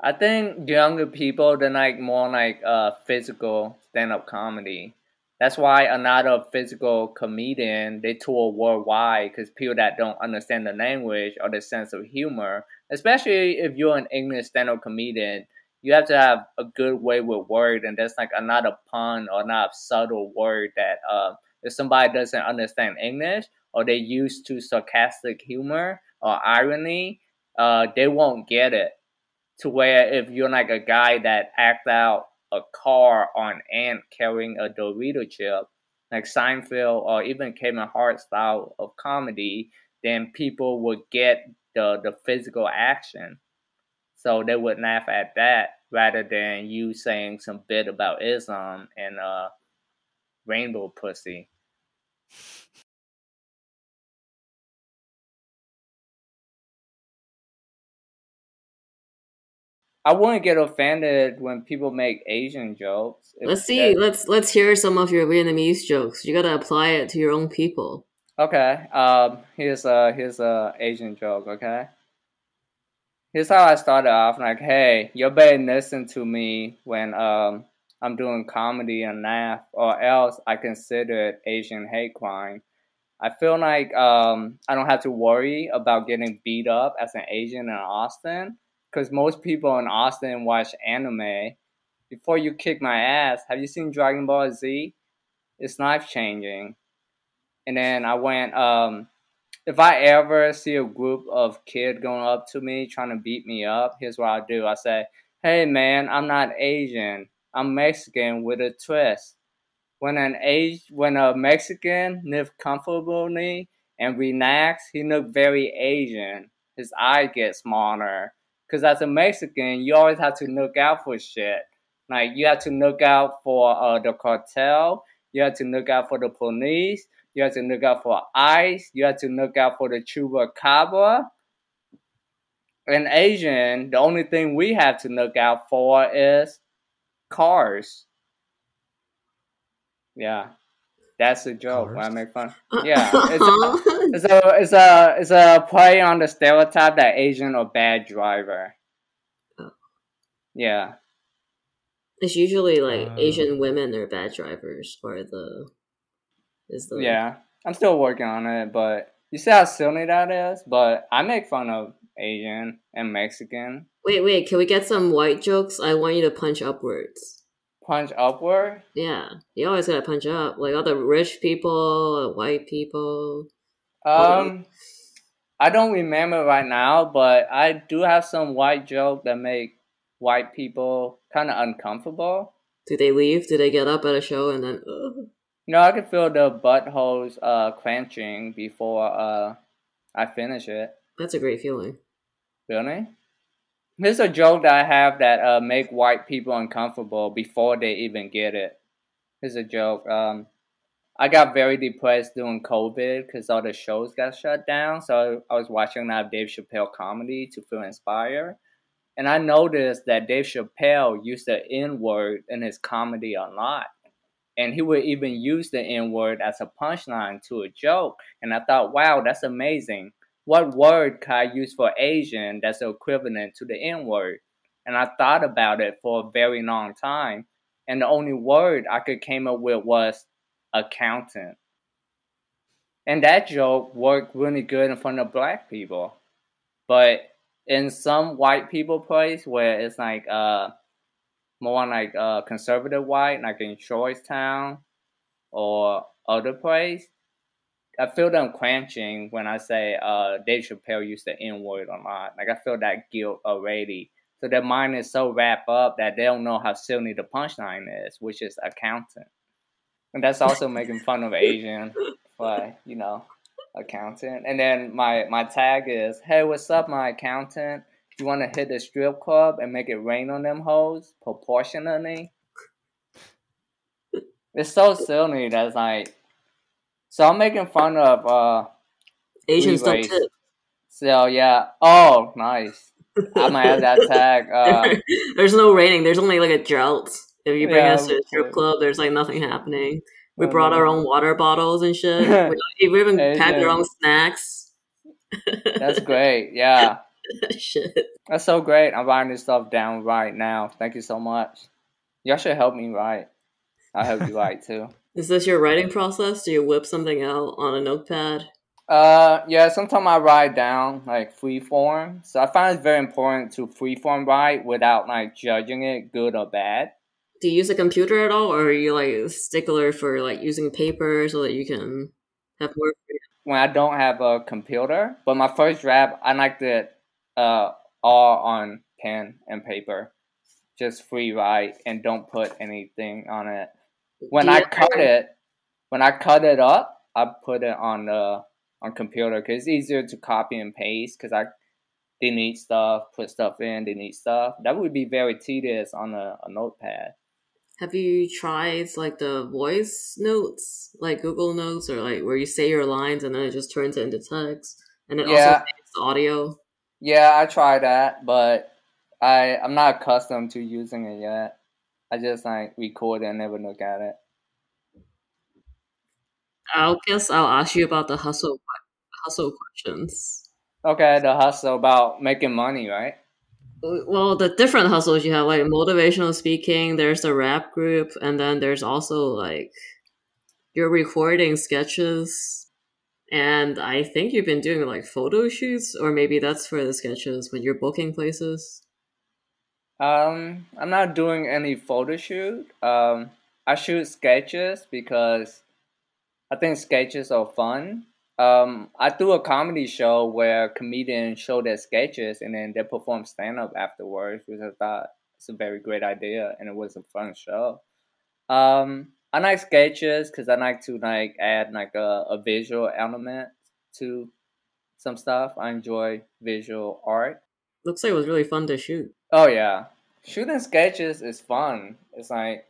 Speaker 3: I think younger people they like more like uh physical stand up comedy. That's why a lot of physical comedian they tour worldwide because people that don't understand the language or the sense of humor, especially if you're an English stand up comedian, you have to have a good way with word and there's like another pun or not subtle word that uh, if somebody doesn't understand English or they used to sarcastic humor or irony, uh, they won't get it to where if you're like a guy that act out a car on ant carrying a Dorito chip, like Seinfeld or even Kevin Hart style of comedy, then people would get the the physical action. So they would laugh at that rather than you saying some bit about Islam and uh rainbow pussy. I wouldn't get offended when people make Asian jokes.
Speaker 2: Let's see.
Speaker 3: that-
Speaker 2: Let's let's hear some of your Vietnamese jokes. You gotta apply it to your own people.
Speaker 3: Okay. Um. Here's a here's a Asian joke. Okay. Here's how I started off. Like, hey, you better listen to me when um I'm doing comedy and laugh, or else I consider it Asian hate crime. I feel like um I don't have to worry about getting beat up as an Asian in Austin, because most people in Austin watch anime. Before you kick my ass, have you seen Dragon Ball Z? it's life changing. And then I went, um, if I ever see a group of kids going up to me trying to beat me up, here's what I do. I say, hey man, I'm not Asian. I'm Mexican with a twist. When an age when a Mexican live comfortably and relax, he look very Asian. His eye gets smaller. Cause as a Mexican, you always have to look out for shit. Like you have to look out for uh, the cartel. You have to look out for the police. You have to look out for ICE. You have to look out for the chupacabra. In Asian, the only thing we have to look out for is cars. Yeah, that's a joke when I make fun. Yeah, [LAUGHS] it's a, it's a it's a play on the stereotype that Asian are bad driver.
Speaker 2: Oh.
Speaker 3: Yeah,
Speaker 2: It's usually like
Speaker 1: Uh.
Speaker 2: Asian women are bad drivers, or the is the
Speaker 3: yeah. I'm still working on it, but you see how silly that is. But I make fun of Asian and Mexican.
Speaker 2: Wait, wait. Can we get some white jokes? I want you to punch upwards.
Speaker 3: Punch upward.
Speaker 2: Yeah, you always gotta punch up. Like all the rich people, white people.
Speaker 3: Um, I don't remember right now, but I do have some white joke that make white people kind of uncomfortable.
Speaker 2: Do they leave? Do they get up at a show and then? Ugh.
Speaker 3: Know, I can feel the buttholes uh clenching before uh I finish it.
Speaker 2: That's a great feeling.
Speaker 3: Really? Here's a joke that I have that uh make white people uncomfortable before they even get it. Here's a joke. Um, I got very depressed during COVID because all the shows got shut down. So I was watching that Dave Chappelle comedy to feel inspired. And I noticed that Dave Chappelle used the N word in his comedy a lot. And he would even use the N word as a punchline to a joke. And I thought, wow, that's amazing. What word can I use for Asian that's equivalent to the N word? And I thought about it for a very long time. And the only word I could came up with was accountant. And that joke worked really good in front of black people. But in some white people place where it's like uh more like uh conservative white, like in Georgetown or other place, I feel them clenching when I say uh Dave Chappelle used the N word a lot. Like I feel that guilt already. So their mind is so wrapped up that they don't know how silly the punchline is, which is accountant. And that's also making fun of Asian, like, you know, accountant. And then my my tag is, hey, what's up, my accountant? You want to hit the strip club and make it rain on them hoes proportionally? It's so silly that's like. So I'm making fun of. uh
Speaker 2: Asians don't tip.
Speaker 3: So yeah. Oh, nice. I might have that tag. Uh, [LAUGHS]
Speaker 2: there's no raining. There's only like a drought. If you bring
Speaker 3: Yeah,
Speaker 2: us to a strip club, there's like nothing happening. We brought our own water bottles and shit. [LAUGHS] we, we even packed our own snacks.
Speaker 3: that's [LAUGHS] great. Yeah.
Speaker 2: shit.
Speaker 3: That's so great. I'm writing this stuff down right now. Thank you so much. Y'all should help me write. I'll help you write too. [LAUGHS]
Speaker 2: Is this your writing process? Do you whip something out on a notepad?
Speaker 3: Uh, yeah. Sometimes I write down like free form. So I find it's very important to free form write without like judging it good or bad.
Speaker 2: Do you use a computer at all, or are you like a stickler for like using paper so that you can have more?
Speaker 3: When I don't have a computer, but my first draft, I like it uh all on pen and paper, just free write and don't put anything on it. When I cut it, when I cut it up, I put it on the on computer because it's easier to copy and paste because I delete stuff, put stuff in, delete stuff. That would be very tedious on a, a notepad.
Speaker 2: Have you tried like the voice notes, like Google Notes, or like where you say your lines and then it just turns it into text, and it also
Speaker 3: Yeah.
Speaker 2: makes audio?
Speaker 3: Yeah, I tried that, but I I'm not accustomed to using it yet. I just like record it and never look at it.
Speaker 2: I'll guess I'll ask you about the hustle hustle questions.
Speaker 3: Okay, the hustle about making money, right?
Speaker 2: Well, the different hustles you have, like motivational speaking. There's the rap group, and then there's also like you're recording sketches, and I think you've been doing like photo shoots, or maybe that's for the sketches when you're booking places.
Speaker 3: Um, I'm not doing any photo shoot. Um, I shoot sketches because I think sketches are fun. Um, I do a comedy show where comedians show their sketches and then they perform stand up afterwards, which I thought it's a very great idea and it was a fun show. Um, I like sketches because I like to like add like a, a visual element to some stuff. I enjoy visual art.
Speaker 2: Looks like it was really fun to shoot.
Speaker 3: Oh yeah, shooting sketches is fun. It's like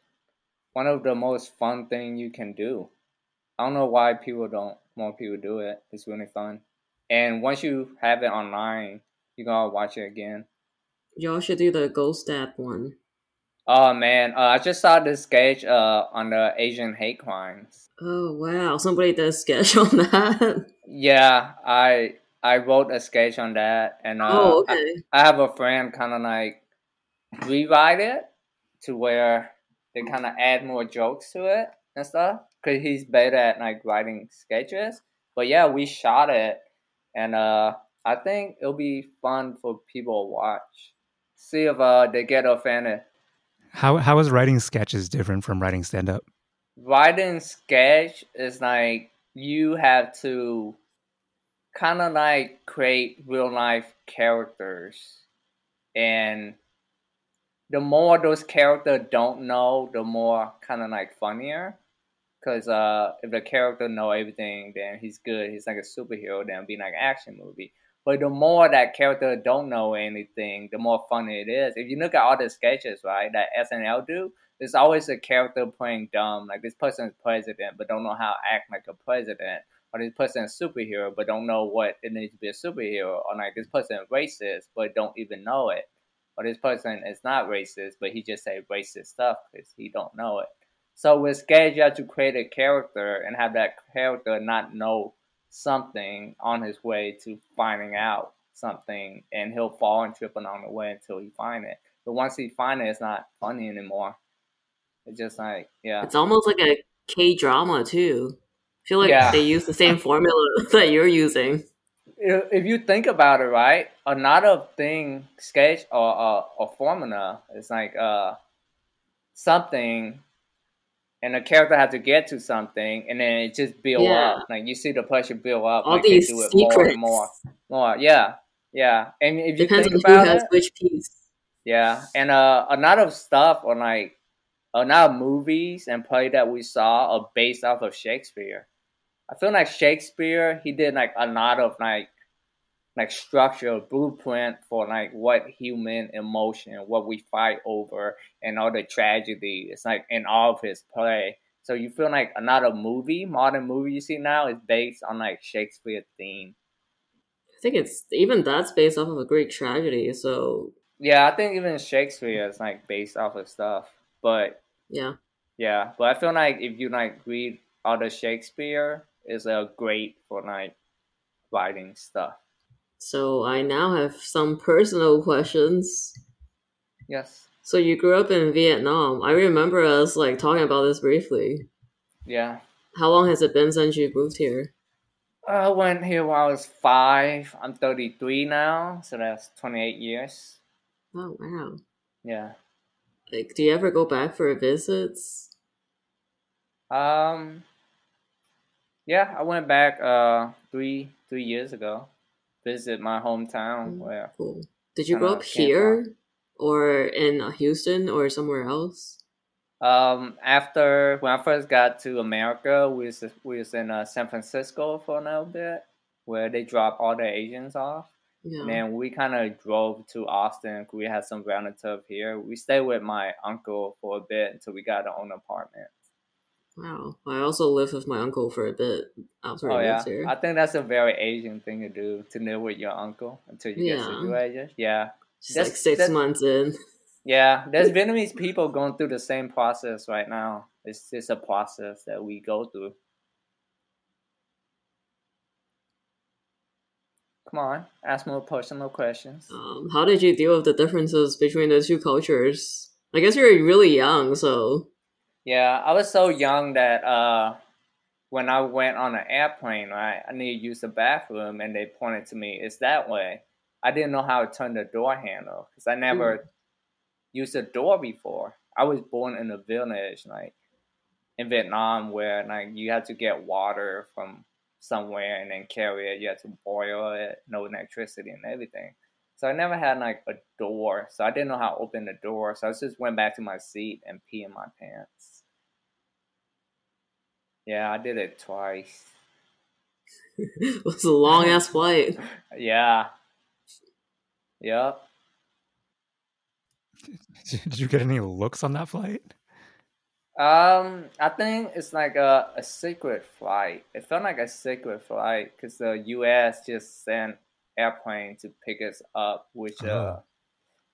Speaker 3: one of the most fun thing you can do. I don't know why people don't more people do it. It's really fun. And once you have it online, you gotta watch it again.
Speaker 2: Y'all should do the ghost app one.
Speaker 3: Oh man, uh, I just saw this sketch uh, on the Asian hate crimes.
Speaker 2: Oh wow, somebody did a sketch [LAUGHS] on that.
Speaker 3: Yeah, I I wrote a sketch on that, and uh,
Speaker 2: oh okay.
Speaker 3: I, I have a friend kind of like rewrite it to where they kind of add more jokes to it and stuff because he's better at like writing sketches. But yeah, we shot it, and uh, I think it'll be fun for people to watch. See if uh, they get offended.
Speaker 1: How how is writing sketches different from writing stand up?
Speaker 3: Writing sketch is like you have to kind of like create real life characters and the more those characters don't know the more kind of like funnier because uh, if the character know everything then he's good he's like a superhero then be like an action movie but the more that character don't know anything, the more funny it is. If you look at all the sketches, right, that SNL do, there's always a character playing dumb. Like this person is president, but don't know how to act like a president. Or this person is superhero, but don't know what it needs to be a superhero. Or like this person is racist, but don't even know it. Or this person is not racist, but he just say racist stuff because he don't know it. So with sketch, you have to create a character and have that character not know something on his way to finding out something, and he'll fall and trip along the way until he find it. But once he find it, it's not funny anymore. It's just like yeah,
Speaker 2: it's almost like a K drama too. I feel like yeah. they use the same formula [LAUGHS] that you're using.
Speaker 3: If you think about it, right, another thing, sketch or or formula is like uh something and the character has to get to something, and then it just build yeah. up. Like you see the pressure build up.
Speaker 2: All
Speaker 3: like
Speaker 2: these
Speaker 3: they do
Speaker 2: it secrets.
Speaker 3: more and more, more. Yeah, yeah. And if you
Speaker 2: Depends
Speaker 3: think
Speaker 2: on
Speaker 3: about
Speaker 2: who has
Speaker 3: it,
Speaker 2: which piece.
Speaker 3: yeah, and uh, a lot of stuff on like a lot of movies and play that we saw are based off of Shakespeare. I feel like Shakespeare, he did like a lot of like like structure, blueprint for like what human emotion, what we fight over, and all the tragedy. It's like in all of his play. So you feel like another movie, modern movie you see now, is based on like Shakespeare theme.
Speaker 2: I think it's even that's based off of a Greek tragedy. So
Speaker 3: yeah, I think even Shakespeare is like based off of stuff. But
Speaker 2: yeah,
Speaker 3: yeah. But I feel like if you like read all the Shakespeare, is a great for like writing stuff.
Speaker 2: So I now have some personal questions.
Speaker 3: Yes.
Speaker 2: So you grew up in Vietnam. I remember us like talking about this briefly.
Speaker 3: Yeah.
Speaker 2: How long has it been since you moved here?
Speaker 3: I went here when I was five. I'm 33 now, so that's 28 years.
Speaker 2: Oh wow.
Speaker 3: Yeah.
Speaker 2: Like, do you ever go back for visits?
Speaker 3: Um. Yeah, I went back uh three three years ago visit my hometown. Mm, where
Speaker 2: cool. Did you grow up here or in Houston or somewhere else?
Speaker 3: Um, after when I first got to America, we was we was in uh, San Francisco for a little bit, where they drop all the Asians off. Yeah. And then we kind of drove to Austin. We had some relative here. We stayed with my uncle for a bit until we got our own apartment.
Speaker 2: Wow. I also lived with my uncle for a bit after
Speaker 3: oh,
Speaker 2: I
Speaker 3: yeah.
Speaker 2: here.
Speaker 3: I think that's a very Asian thing to do to live with your uncle until you
Speaker 2: yeah.
Speaker 3: get situated. Yeah.
Speaker 2: Just that's, like six months in.
Speaker 3: Yeah. There's [LAUGHS] Vietnamese people going through the same process right now. It's just a process that we go through. Come on, ask more personal questions.
Speaker 2: Um, how did you deal with the differences between the two cultures? I guess you're really young, so
Speaker 3: yeah, I was so young that uh, when I went on an airplane, right, I needed to use the bathroom, and they pointed to me, "It's that way." I didn't know how to turn the door handle because I never mm. used a door before. I was born in a village, like in Vietnam where like you had to get water from somewhere and then carry it. You had to boil it, no electricity and everything. So I never had like a door, so I didn't know how to open the door. So I just went back to my seat and pee in my pants. Yeah, I did it twice. [LAUGHS]
Speaker 2: it was a long ass flight. [LAUGHS]
Speaker 3: Yeah. Yep. [LAUGHS]
Speaker 1: Did you get any looks on that flight?
Speaker 3: Um, I think it's like a, a secret flight. It felt like a secret flight because the U.S. just sent airplane to pick us up, which uh, uh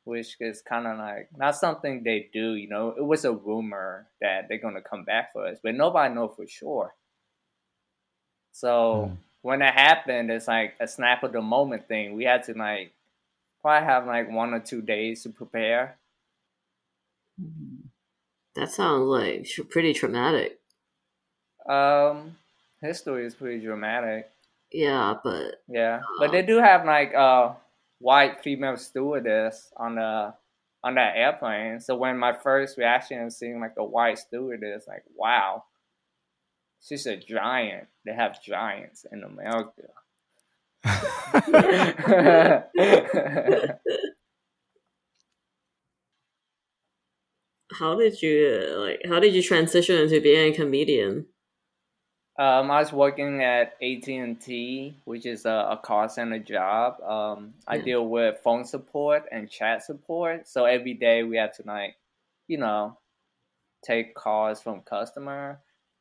Speaker 3: which is kind of like not something they do. You know, it was a rumor that they're gonna come back for us, but nobody know for sure. So hmm. when that happened, it's like a snap of the moment thing. We had to like probably have like one or two days to prepare.
Speaker 2: That sounds like pretty traumatic.
Speaker 3: Um, history is pretty dramatic.
Speaker 2: Yeah, but
Speaker 3: yeah, but they um, do have like uh white female stewardess on the on that airplane. So when my first reaction is seeing like a white stewardess, like wow, she's a giant. They have giants in America. [LAUGHS] [LAUGHS]
Speaker 2: how did you like? How did you transition into being a comedian?
Speaker 3: Um, I was working at AT and T, which is a, a call center job. Um, I yeah. deal with phone support and chat support. So every day we have to like, you know, take calls from customer,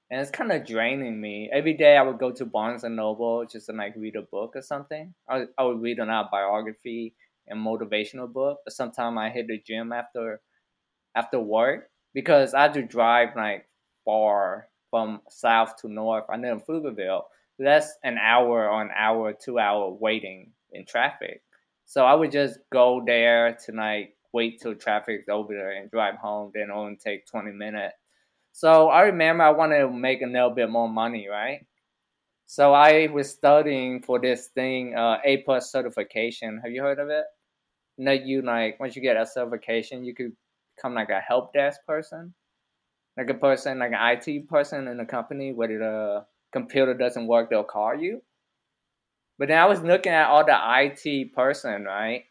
Speaker 3: and it's kind of draining me. Every day I would go to Barnes and Noble just to like read a book or something. I, I would read an autobiography and motivational book. But sometimes I hit the gym after after work because I had to drive like far from south to north. I live in Pflugerville. That's an hour or an hour, two hour waiting in traffic. So I would just go there tonight, wait till traffic's over there, and drive home. Then only take twenty minutes. So I remember I wanted to make a little bit more money, right? So I was studying for this thing, uh, A plus certification. Have you heard of it? That you like once you get a certification, you could become like a help desk person like a person, like an IT person in a company, where the computer doesn't work, they'll call you. But then I was looking at all the IT person, right,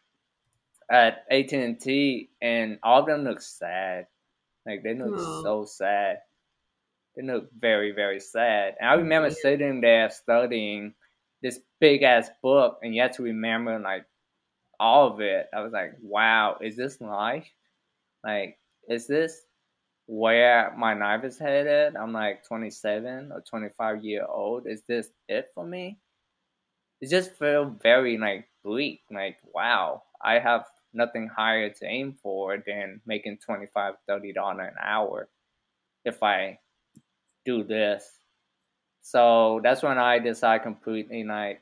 Speaker 3: at AT and T, and all of them look sad. Like they look oh. so sad. They look very, very sad. And I remember yeah. sitting there studying this big ass book, and you had to remember like all of it. I was like, wow, is this life? Like, is this where my knife is headed. I'm like 27 or 25 year old. Is this it for me? It just felt very like bleak. Like wow, I have nothing higher to aim for than making 25 30 dollars an hour if I do this. So that's when I decide completely like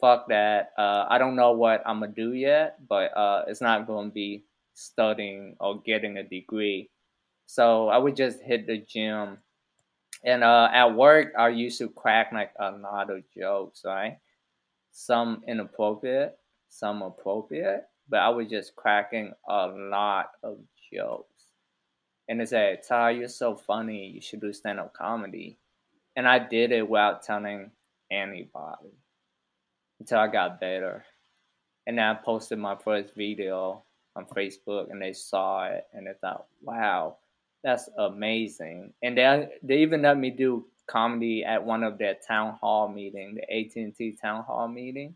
Speaker 3: fuck that. Uh, I don't know what I'm gonna do yet, but uh, it's not gonna be studying or getting a degree so I would just hit the gym. And uh, at work, I used to crack like a lot of jokes, right? Some inappropriate, some appropriate, but I was just cracking a lot of jokes. And they said, Tai, you're so funny. You should do stand up comedy. And I did it without telling anybody until I got better. And then I posted my first video on Facebook and they saw it and they thought, wow, that's amazing. And they they even let me do comedy at one of their town hall meeting, the AT and T town hall meeting.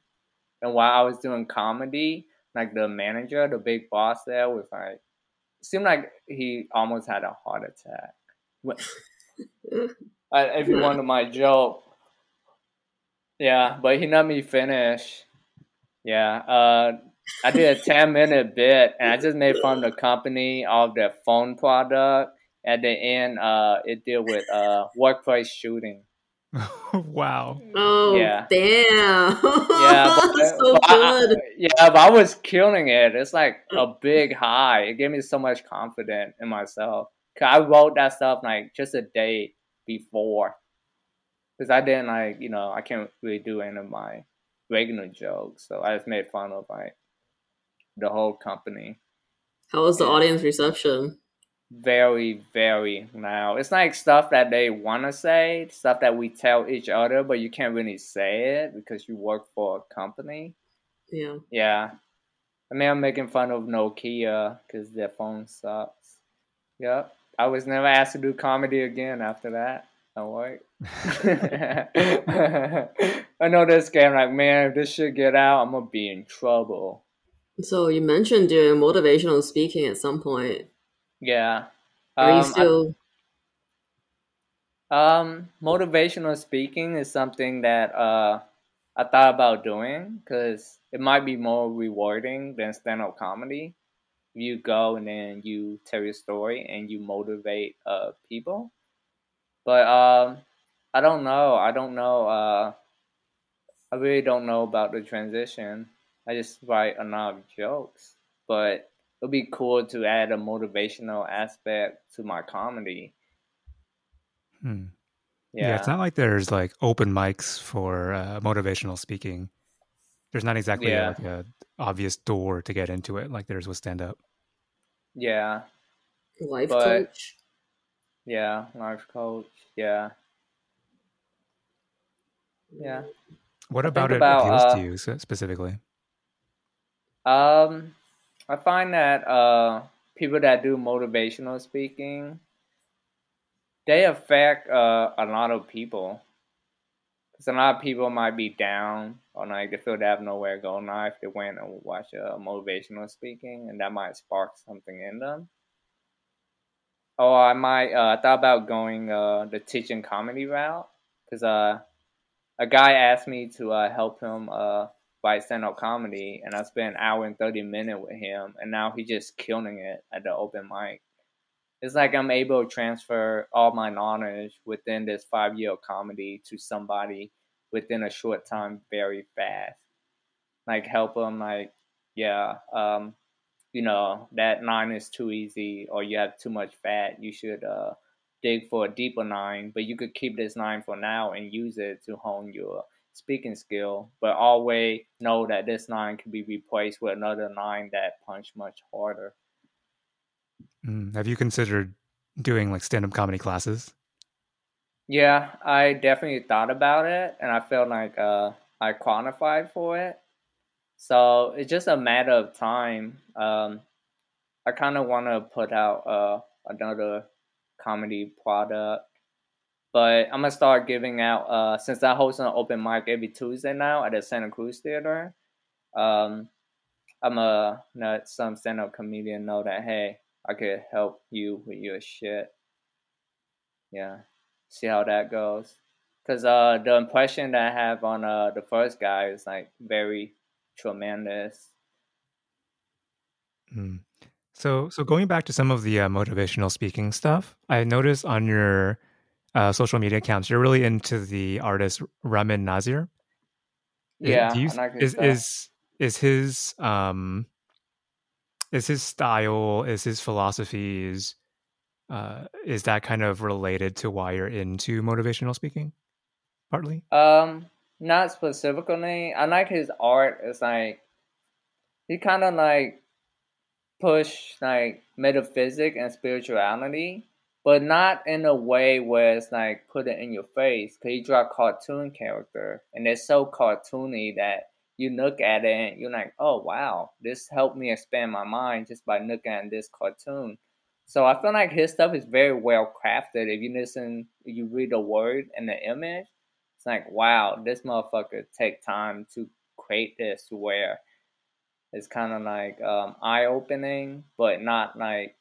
Speaker 3: And while I was doing comedy, like the manager, the big boss there, was like, seemed like he almost had a heart attack. [LAUGHS] if you wanted my joke, yeah, but he let me finish. Yeah, uh, I did a 10 minute bit and I just made fun of the company, all of their phone product. At the end, uh, it deal with uh, workplace shooting. [LAUGHS]
Speaker 1: wow.
Speaker 2: Oh,
Speaker 3: yeah.
Speaker 2: damn.
Speaker 3: yeah, [LAUGHS] but, so but good. I, yeah, but I was killing it. It's like a big high. It gave me so much confidence in myself. Cause I wrote that stuff like just a day before. Cause I didn't like, you know, I can't really do any of my regular jokes. So I just made fun of like the whole company.
Speaker 2: How was the yeah. audience reception?
Speaker 3: Very, very now. It's like stuff that they want to say, stuff that we tell each other, but you can't really say it because you work for a company.
Speaker 2: Yeah.
Speaker 3: Yeah. I mean, I'm making fun of Nokia because their phone sucks. Yep. I was never asked to do comedy again after that. No way. [LAUGHS] I know this game, like, man, if this should get out, I'm going to be in trouble.
Speaker 2: So you mentioned doing motivational speaking at some point.
Speaker 3: Yeah.
Speaker 2: Are you
Speaker 3: Um, I-
Speaker 2: still
Speaker 3: Um, motivational speaking is something that uh, I thought about doing because it might be more rewarding than stand up comedy. You go and then you tell your story and you motivate uh, people. But um, I don't know. I don't know. Uh, I really don't know about the transition. I just write a lot of jokes, but it'd be cool to add a motivational aspect to my comedy.
Speaker 1: Hmm.
Speaker 3: Yeah.
Speaker 1: Yeah. it's not like there's like open mics for uh, motivational speaking. There's not exactly
Speaker 3: Yeah.
Speaker 1: like a obvious door to get into it like there's with stand up.
Speaker 3: Yeah,
Speaker 2: life
Speaker 3: but-
Speaker 2: coach?
Speaker 3: yeah, life coach. Yeah, yeah.
Speaker 1: What about it
Speaker 3: about,
Speaker 1: appeals
Speaker 3: uh,
Speaker 1: to you specifically?
Speaker 3: Um, I find that uh, people that do motivational speaking, they affect uh, a lot of people. Because a lot of people might be down or like they feel they have nowhere to go in life. They went and watch uh, motivational speaking, and that might spark something in them. Or I might uh, thought about going uh, the teaching comedy route because uh, a guy asked me to uh, help him uh, write stand up comedy, and I spent an hour and thirty minutes with him, and now he's just killing it at the open mic. It's like I'm able to transfer all my knowledge within this five year comedy to somebody within a short time, very fast. Like help them, like yeah, um, you know that nine is too easy, or you have too much fat. You should uh, dig for a deeper nine, but you could keep this nine for now and use it to hone your speaking skill, but always know that this nine can be replaced with another nine that punch much harder.
Speaker 1: Mm. Have you considered doing like stand up comedy classes?
Speaker 3: Yeah, I definitely thought about it, and I felt like uh, I qualified for it. So it's just a matter of time. Um, I kind of want to put out uh, another comedy product, but I'm gonna start giving out uh, since I host an open mic every Tuesday now at the Santa Cruz Theater. Um, I'm a let some stand up comedian know that hey, I could help you with your shit. Yeah see how that goes. Cause uh, the impression that I have on uh the first guy is like very tremendous.
Speaker 1: Mm. So, so going back to some of the uh, motivational speaking stuff, I noticed on your uh, social media accounts, you're really into the artist Ramin Nazer.
Speaker 3: Yeah,
Speaker 1: do you, is is is his um is his style, is his philosophies, uh, is that kind of related to why you're into motivational speaking? Partly.
Speaker 3: Um, not specifically. I like his art. It's like he kind of like push like metaphysic and spirituality, but not in a way where it's like put it in your face. Cause he draw a cartoon character, and they're so cartoony that you look at it and you're like, oh wow, this helped me expand my mind just by looking at this cartoon. So I feel like his stuff is very well crafted. If you listen, you read the word and the image, it's like, wow, this motherfucker take time to create this where it's kind of like um, eye opening, but not like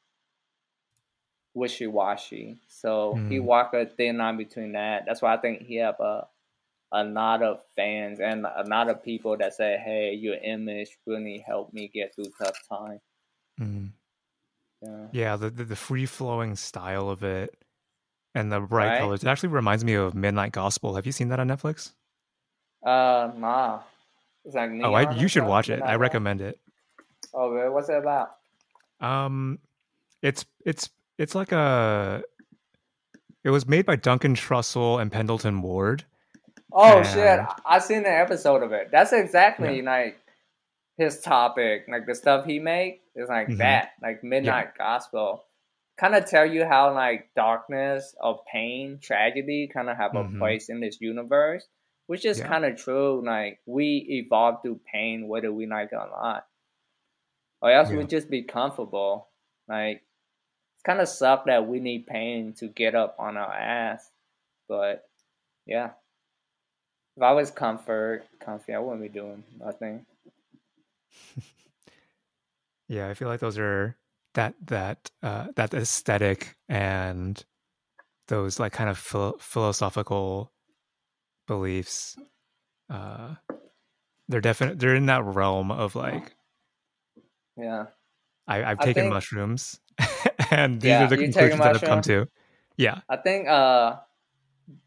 Speaker 3: wishy washy. So he
Speaker 1: Mm.
Speaker 3: walk a thin line between that. That's why I think he have a a lot of fans and a lot of people that say, "Hey, your image really helped me get through tough time."
Speaker 1: Mm.
Speaker 3: Yeah.
Speaker 1: Yeah, the the, the free flowing style of it and the bright
Speaker 3: Right.
Speaker 1: colors. It actually reminds me of Midnight Gospel. Have you seen that on Netflix?
Speaker 3: Uh, nah. It's like
Speaker 1: Oh, I, you should watch it. I recommend it.
Speaker 3: Oh, really? What's it about?
Speaker 1: Um, it's it's it's like a. It was made by Duncan Trussell and Pendleton Ward.
Speaker 3: Oh shit!
Speaker 1: And-
Speaker 3: I, I seen an episode of it. That's exactly like his topic. Like the stuff he make is like
Speaker 1: Mhm.
Speaker 3: that, like midnight gospel. kind of tell you how like darkness or pain, tragedy kind of have
Speaker 1: Mhm.
Speaker 3: a place in this universe, which is
Speaker 1: Yeah.
Speaker 3: kind of true. Like we evolve through pain, whether we like it or not, or else
Speaker 1: Yeah.
Speaker 3: we just be comfortable. Like kind of suck that we need pain to get up on our ass, but yeah. If I was comfort, comfy, I wouldn't be doing nothing. [LAUGHS]
Speaker 1: Yeah, I feel like those are that that uh, that aesthetic and those like kind of phil- philosophical beliefs. Uh, they're definitely They're in that realm of like
Speaker 3: Yeah.
Speaker 1: I, I've
Speaker 3: I
Speaker 1: taken
Speaker 3: think-
Speaker 1: mushrooms, [LAUGHS] [LAUGHS] and these
Speaker 3: Yeah,
Speaker 1: are the conclusions that I've come to. Yeah,
Speaker 3: I think uh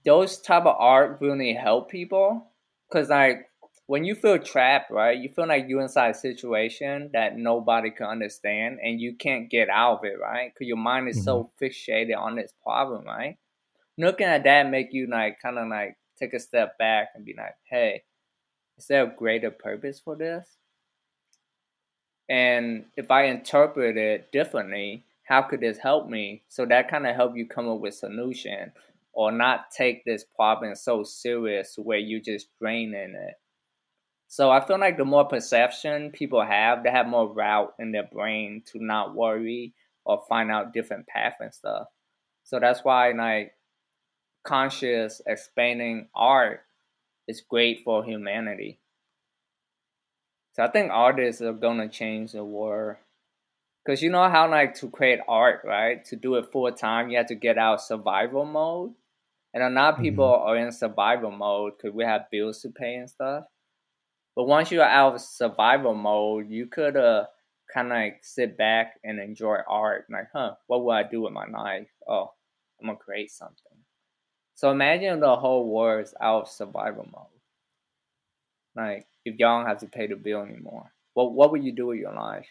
Speaker 3: those type of art really help people because like when you feel trapped, right? You feel like you're inside a situation that nobody can understand and you can't get out of it, right? Because your mind is so fixated on this problem, right? Looking at that make you like kind of like take a step back and be like, hey, is there a greater purpose for this? And if I interpret it differently, how could this help me? So that kind of help you come up with solution or not take this problem so serious where you just draining it. So I feel like the more perception people have, they have more route in their brain to not worry or find out different path and stuff. So that's why like conscious expanding art is great for humanity. So I think artists are gonna change the world. Cause you know how like to create art, right? To do it full time, you have to get out of survival mode. And a lot of people are in survival mode because we have bills to pay and stuff. But once you're out of survival mode, you could uh kind of like sit back and enjoy art. Like, huh, what will I do with my life? Oh, I'm gonna create something. So imagine the whole world's out of survival mode. Like, if y'all don't have to pay the bill anymore, what what would you do with your life?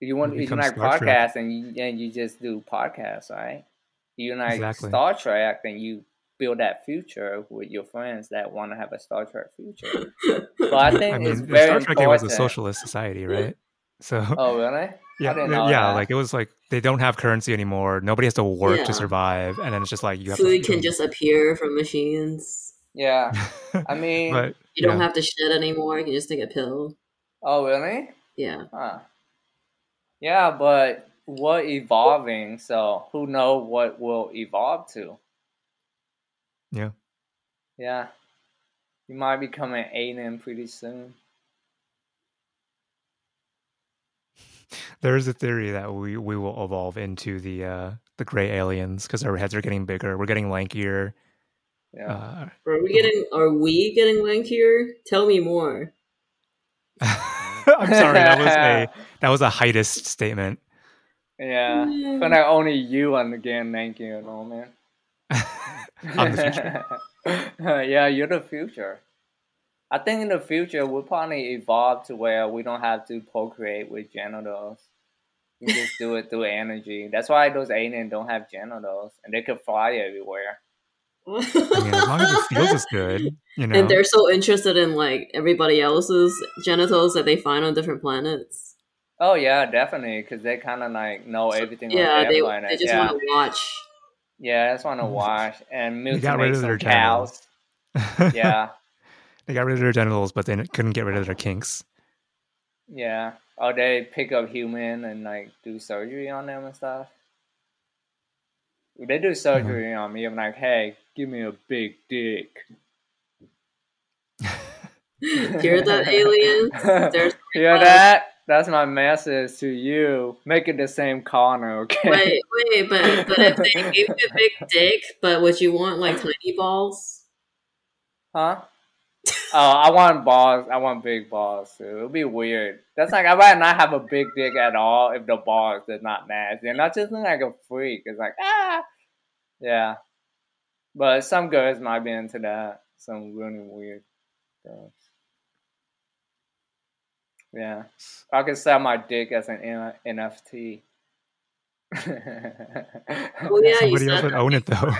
Speaker 3: If you want,
Speaker 1: Would
Speaker 3: if you
Speaker 1: become
Speaker 3: like
Speaker 1: podcast Trek.
Speaker 3: and you and you just do podcasts, right? You like
Speaker 1: Exactly.
Speaker 3: Star Trek and you build that future with your friends that want to have a Star Trek future. [LAUGHS] But I think
Speaker 1: I
Speaker 3: it's very
Speaker 1: Star Trek it was a socialist society, right? So
Speaker 3: Oh, really?
Speaker 1: yeah,
Speaker 3: didn't
Speaker 1: th-
Speaker 3: know
Speaker 1: yeah,
Speaker 3: that.
Speaker 1: like it was like they don't have currency anymore. Nobody has to work
Speaker 2: Yeah.
Speaker 1: to survive, and then it's just like you have
Speaker 2: Food
Speaker 1: to
Speaker 2: can just appear from machines.
Speaker 3: Yeah. [LAUGHS] I mean,
Speaker 1: but
Speaker 2: You don't
Speaker 1: yeah.
Speaker 2: have to shed anymore. You can just take a pill.
Speaker 3: oh, really?
Speaker 2: Yeah.
Speaker 3: Huh. Yeah, but we're evolving, so who know what will evolve to?
Speaker 1: Yeah.
Speaker 3: Yeah. You might become an alien pretty soon. [LAUGHS]
Speaker 1: there is a theory that we we will evolve into the uh the gray aliens because our heads are getting bigger, we're getting lankier.
Speaker 3: Yeah.
Speaker 1: Uh,
Speaker 2: Are we getting? Are we getting lankier? Tell me more. [LAUGHS] [LAUGHS]
Speaker 1: I'm sorry, that was a [LAUGHS] that was a heightest statement.
Speaker 3: yeah.
Speaker 2: Mm.
Speaker 3: But like only you understand thank you, no man. [LAUGHS]
Speaker 1: I'm the future.
Speaker 3: yeah, you're the future. I think in the future we'll probably evolve to where we don't have to procreate with genitals. We just do it through energy. That's why those aliens don't have genitals and they can fly everywhere.
Speaker 1: I mean, as long as it feels as good, [LAUGHS] you know.
Speaker 2: And they're so interested in like everybody else's genitals that they find on different planets.
Speaker 3: Oh yeah, definitely, because they kind of like know everything. on
Speaker 2: Yeah,
Speaker 3: their
Speaker 2: they,
Speaker 3: planet.
Speaker 2: they just
Speaker 3: yeah.
Speaker 2: want to watch.
Speaker 3: Yeah, I just want to mm. watch and milk
Speaker 1: got rid
Speaker 3: make
Speaker 1: of their
Speaker 3: some cows. [LAUGHS] Yeah,
Speaker 1: they got rid of their genitals, but they couldn't get rid of their kinks.
Speaker 3: yeah. Oh, they pick up human and like do surgery on them and stuff. If they do surgery mm-hmm. on me, I'm like, hey, give me a big dick. [LAUGHS]
Speaker 2: Hear that, aliens? There's [LAUGHS]
Speaker 3: Hear
Speaker 2: request.
Speaker 3: that? That's my message to you. Make it the same corner, okay?
Speaker 2: Wait, wait, but but if they [LAUGHS] gave you a big dick, but would you want like tiny balls?
Speaker 3: Huh? Oh, I want balls. I want big balls too. It'll be weird. That's like I might not have a big dick at all if the balls is not nasty. And not just like a freak. It's like ah, yeah. But some girls might be into that. Some really weird girls. Yeah, I could sell my dick as an N- NFT.
Speaker 2: Oh yeah, [LAUGHS] you
Speaker 1: Somebody else would own it though.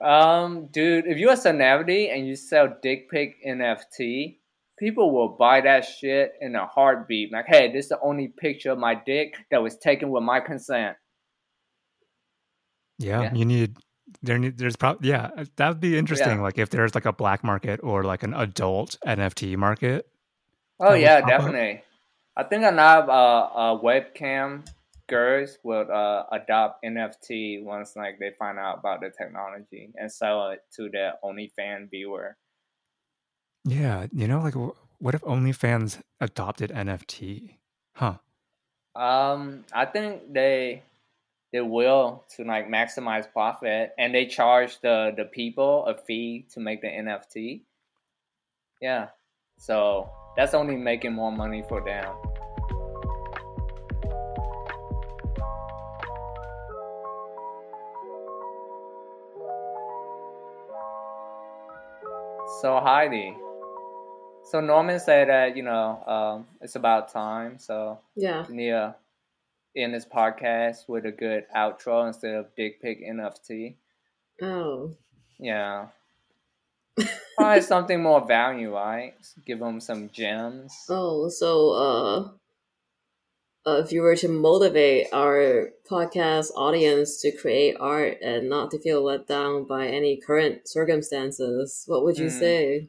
Speaker 3: Um, dude, if you're a celebrity and you sell dick pic NFT, people will buy that shit in a heartbeat. Like, hey, this is the only picture of my dick that was taken with my consent.
Speaker 1: Yeah, yeah. you need there. Need, there's probably yeah, that would be interesting. Yeah. Like if there's like a black market or like an adult NFT market.
Speaker 3: Oh yeah, definitely. Up. I think enough uh, a webcam girls will uh, adopt NFT once like they find out about the technology and sell it to their OnlyFans viewer.
Speaker 1: Yeah, you know, like what if OnlyFans adopted NFT? Huh.
Speaker 3: Um, I think they they will to like maximize profit, and they charge the the people a fee to make the NFT. Yeah, so that's only making more money for them. So Heidi, so Norman said that you know um, it's about time. So
Speaker 2: yeah,
Speaker 3: Nia in this podcast with a good outro instead of dick pic NFT.
Speaker 2: Oh.
Speaker 3: Yeah. [LAUGHS] Probably something more value, right? Give them some gems.
Speaker 2: Oh, so uh, uh, if you were to motivate our podcast audience to create art and not to feel let down by any current circumstances, what would you mm. say?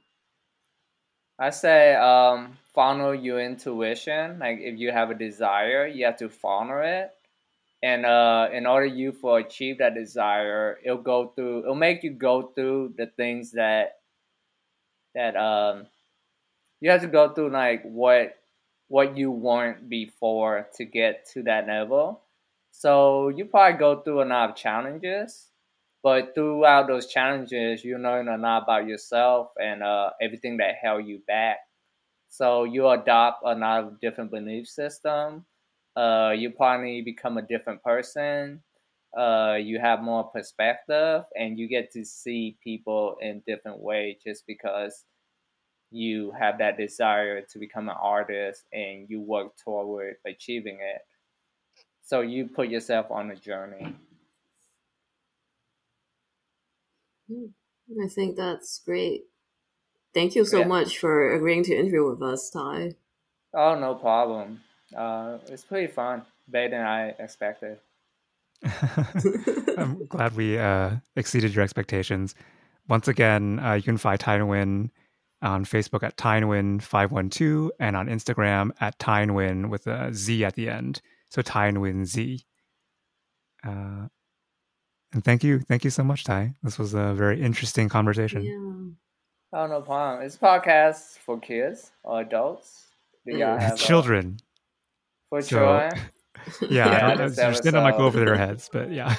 Speaker 3: I say um, follow your intuition. Like if you have a desire, you have to follow it. And uh, in order you for achieve that desire, it'll go through. It'll make you go through the things that that um you have to go through like what what you weren't before to get to that level. So you probably go through a lot of challenges, but throughout those challenges, you learn a lot about yourself and uh, everything that held you back. So you adopt a lot of different belief system. Uh, you probably become a different person. Uh, you have more perspective, and you get to see people in different ways just because you have that desire to become an artist and you work toward achieving it. So you put yourself on a journey.
Speaker 2: I think that's great. Thank you so yeah. much for agreeing to interview with us, Tai.
Speaker 3: Oh, no problem. Uh, it's pretty fun, better than I expected. [LAUGHS]
Speaker 1: I'm glad we uh, exceeded your expectations. Once again, uh, you can find Tai Nguyen on Facebook at Tynwin512 and on Instagram at Tynwin with a Z at the end. So Tynwin Z. Uh, and thank you, thank you so much, Tai. This was a very interesting conversation.
Speaker 3: Yeah. Oh no problem. It's podcast for kids or adults.
Speaker 1: Do y'all have children?
Speaker 3: For so,
Speaker 1: sure. yeah, [LAUGHS] yeah I [LAUGHS] don't, just didn't like go over their heads, but yeah.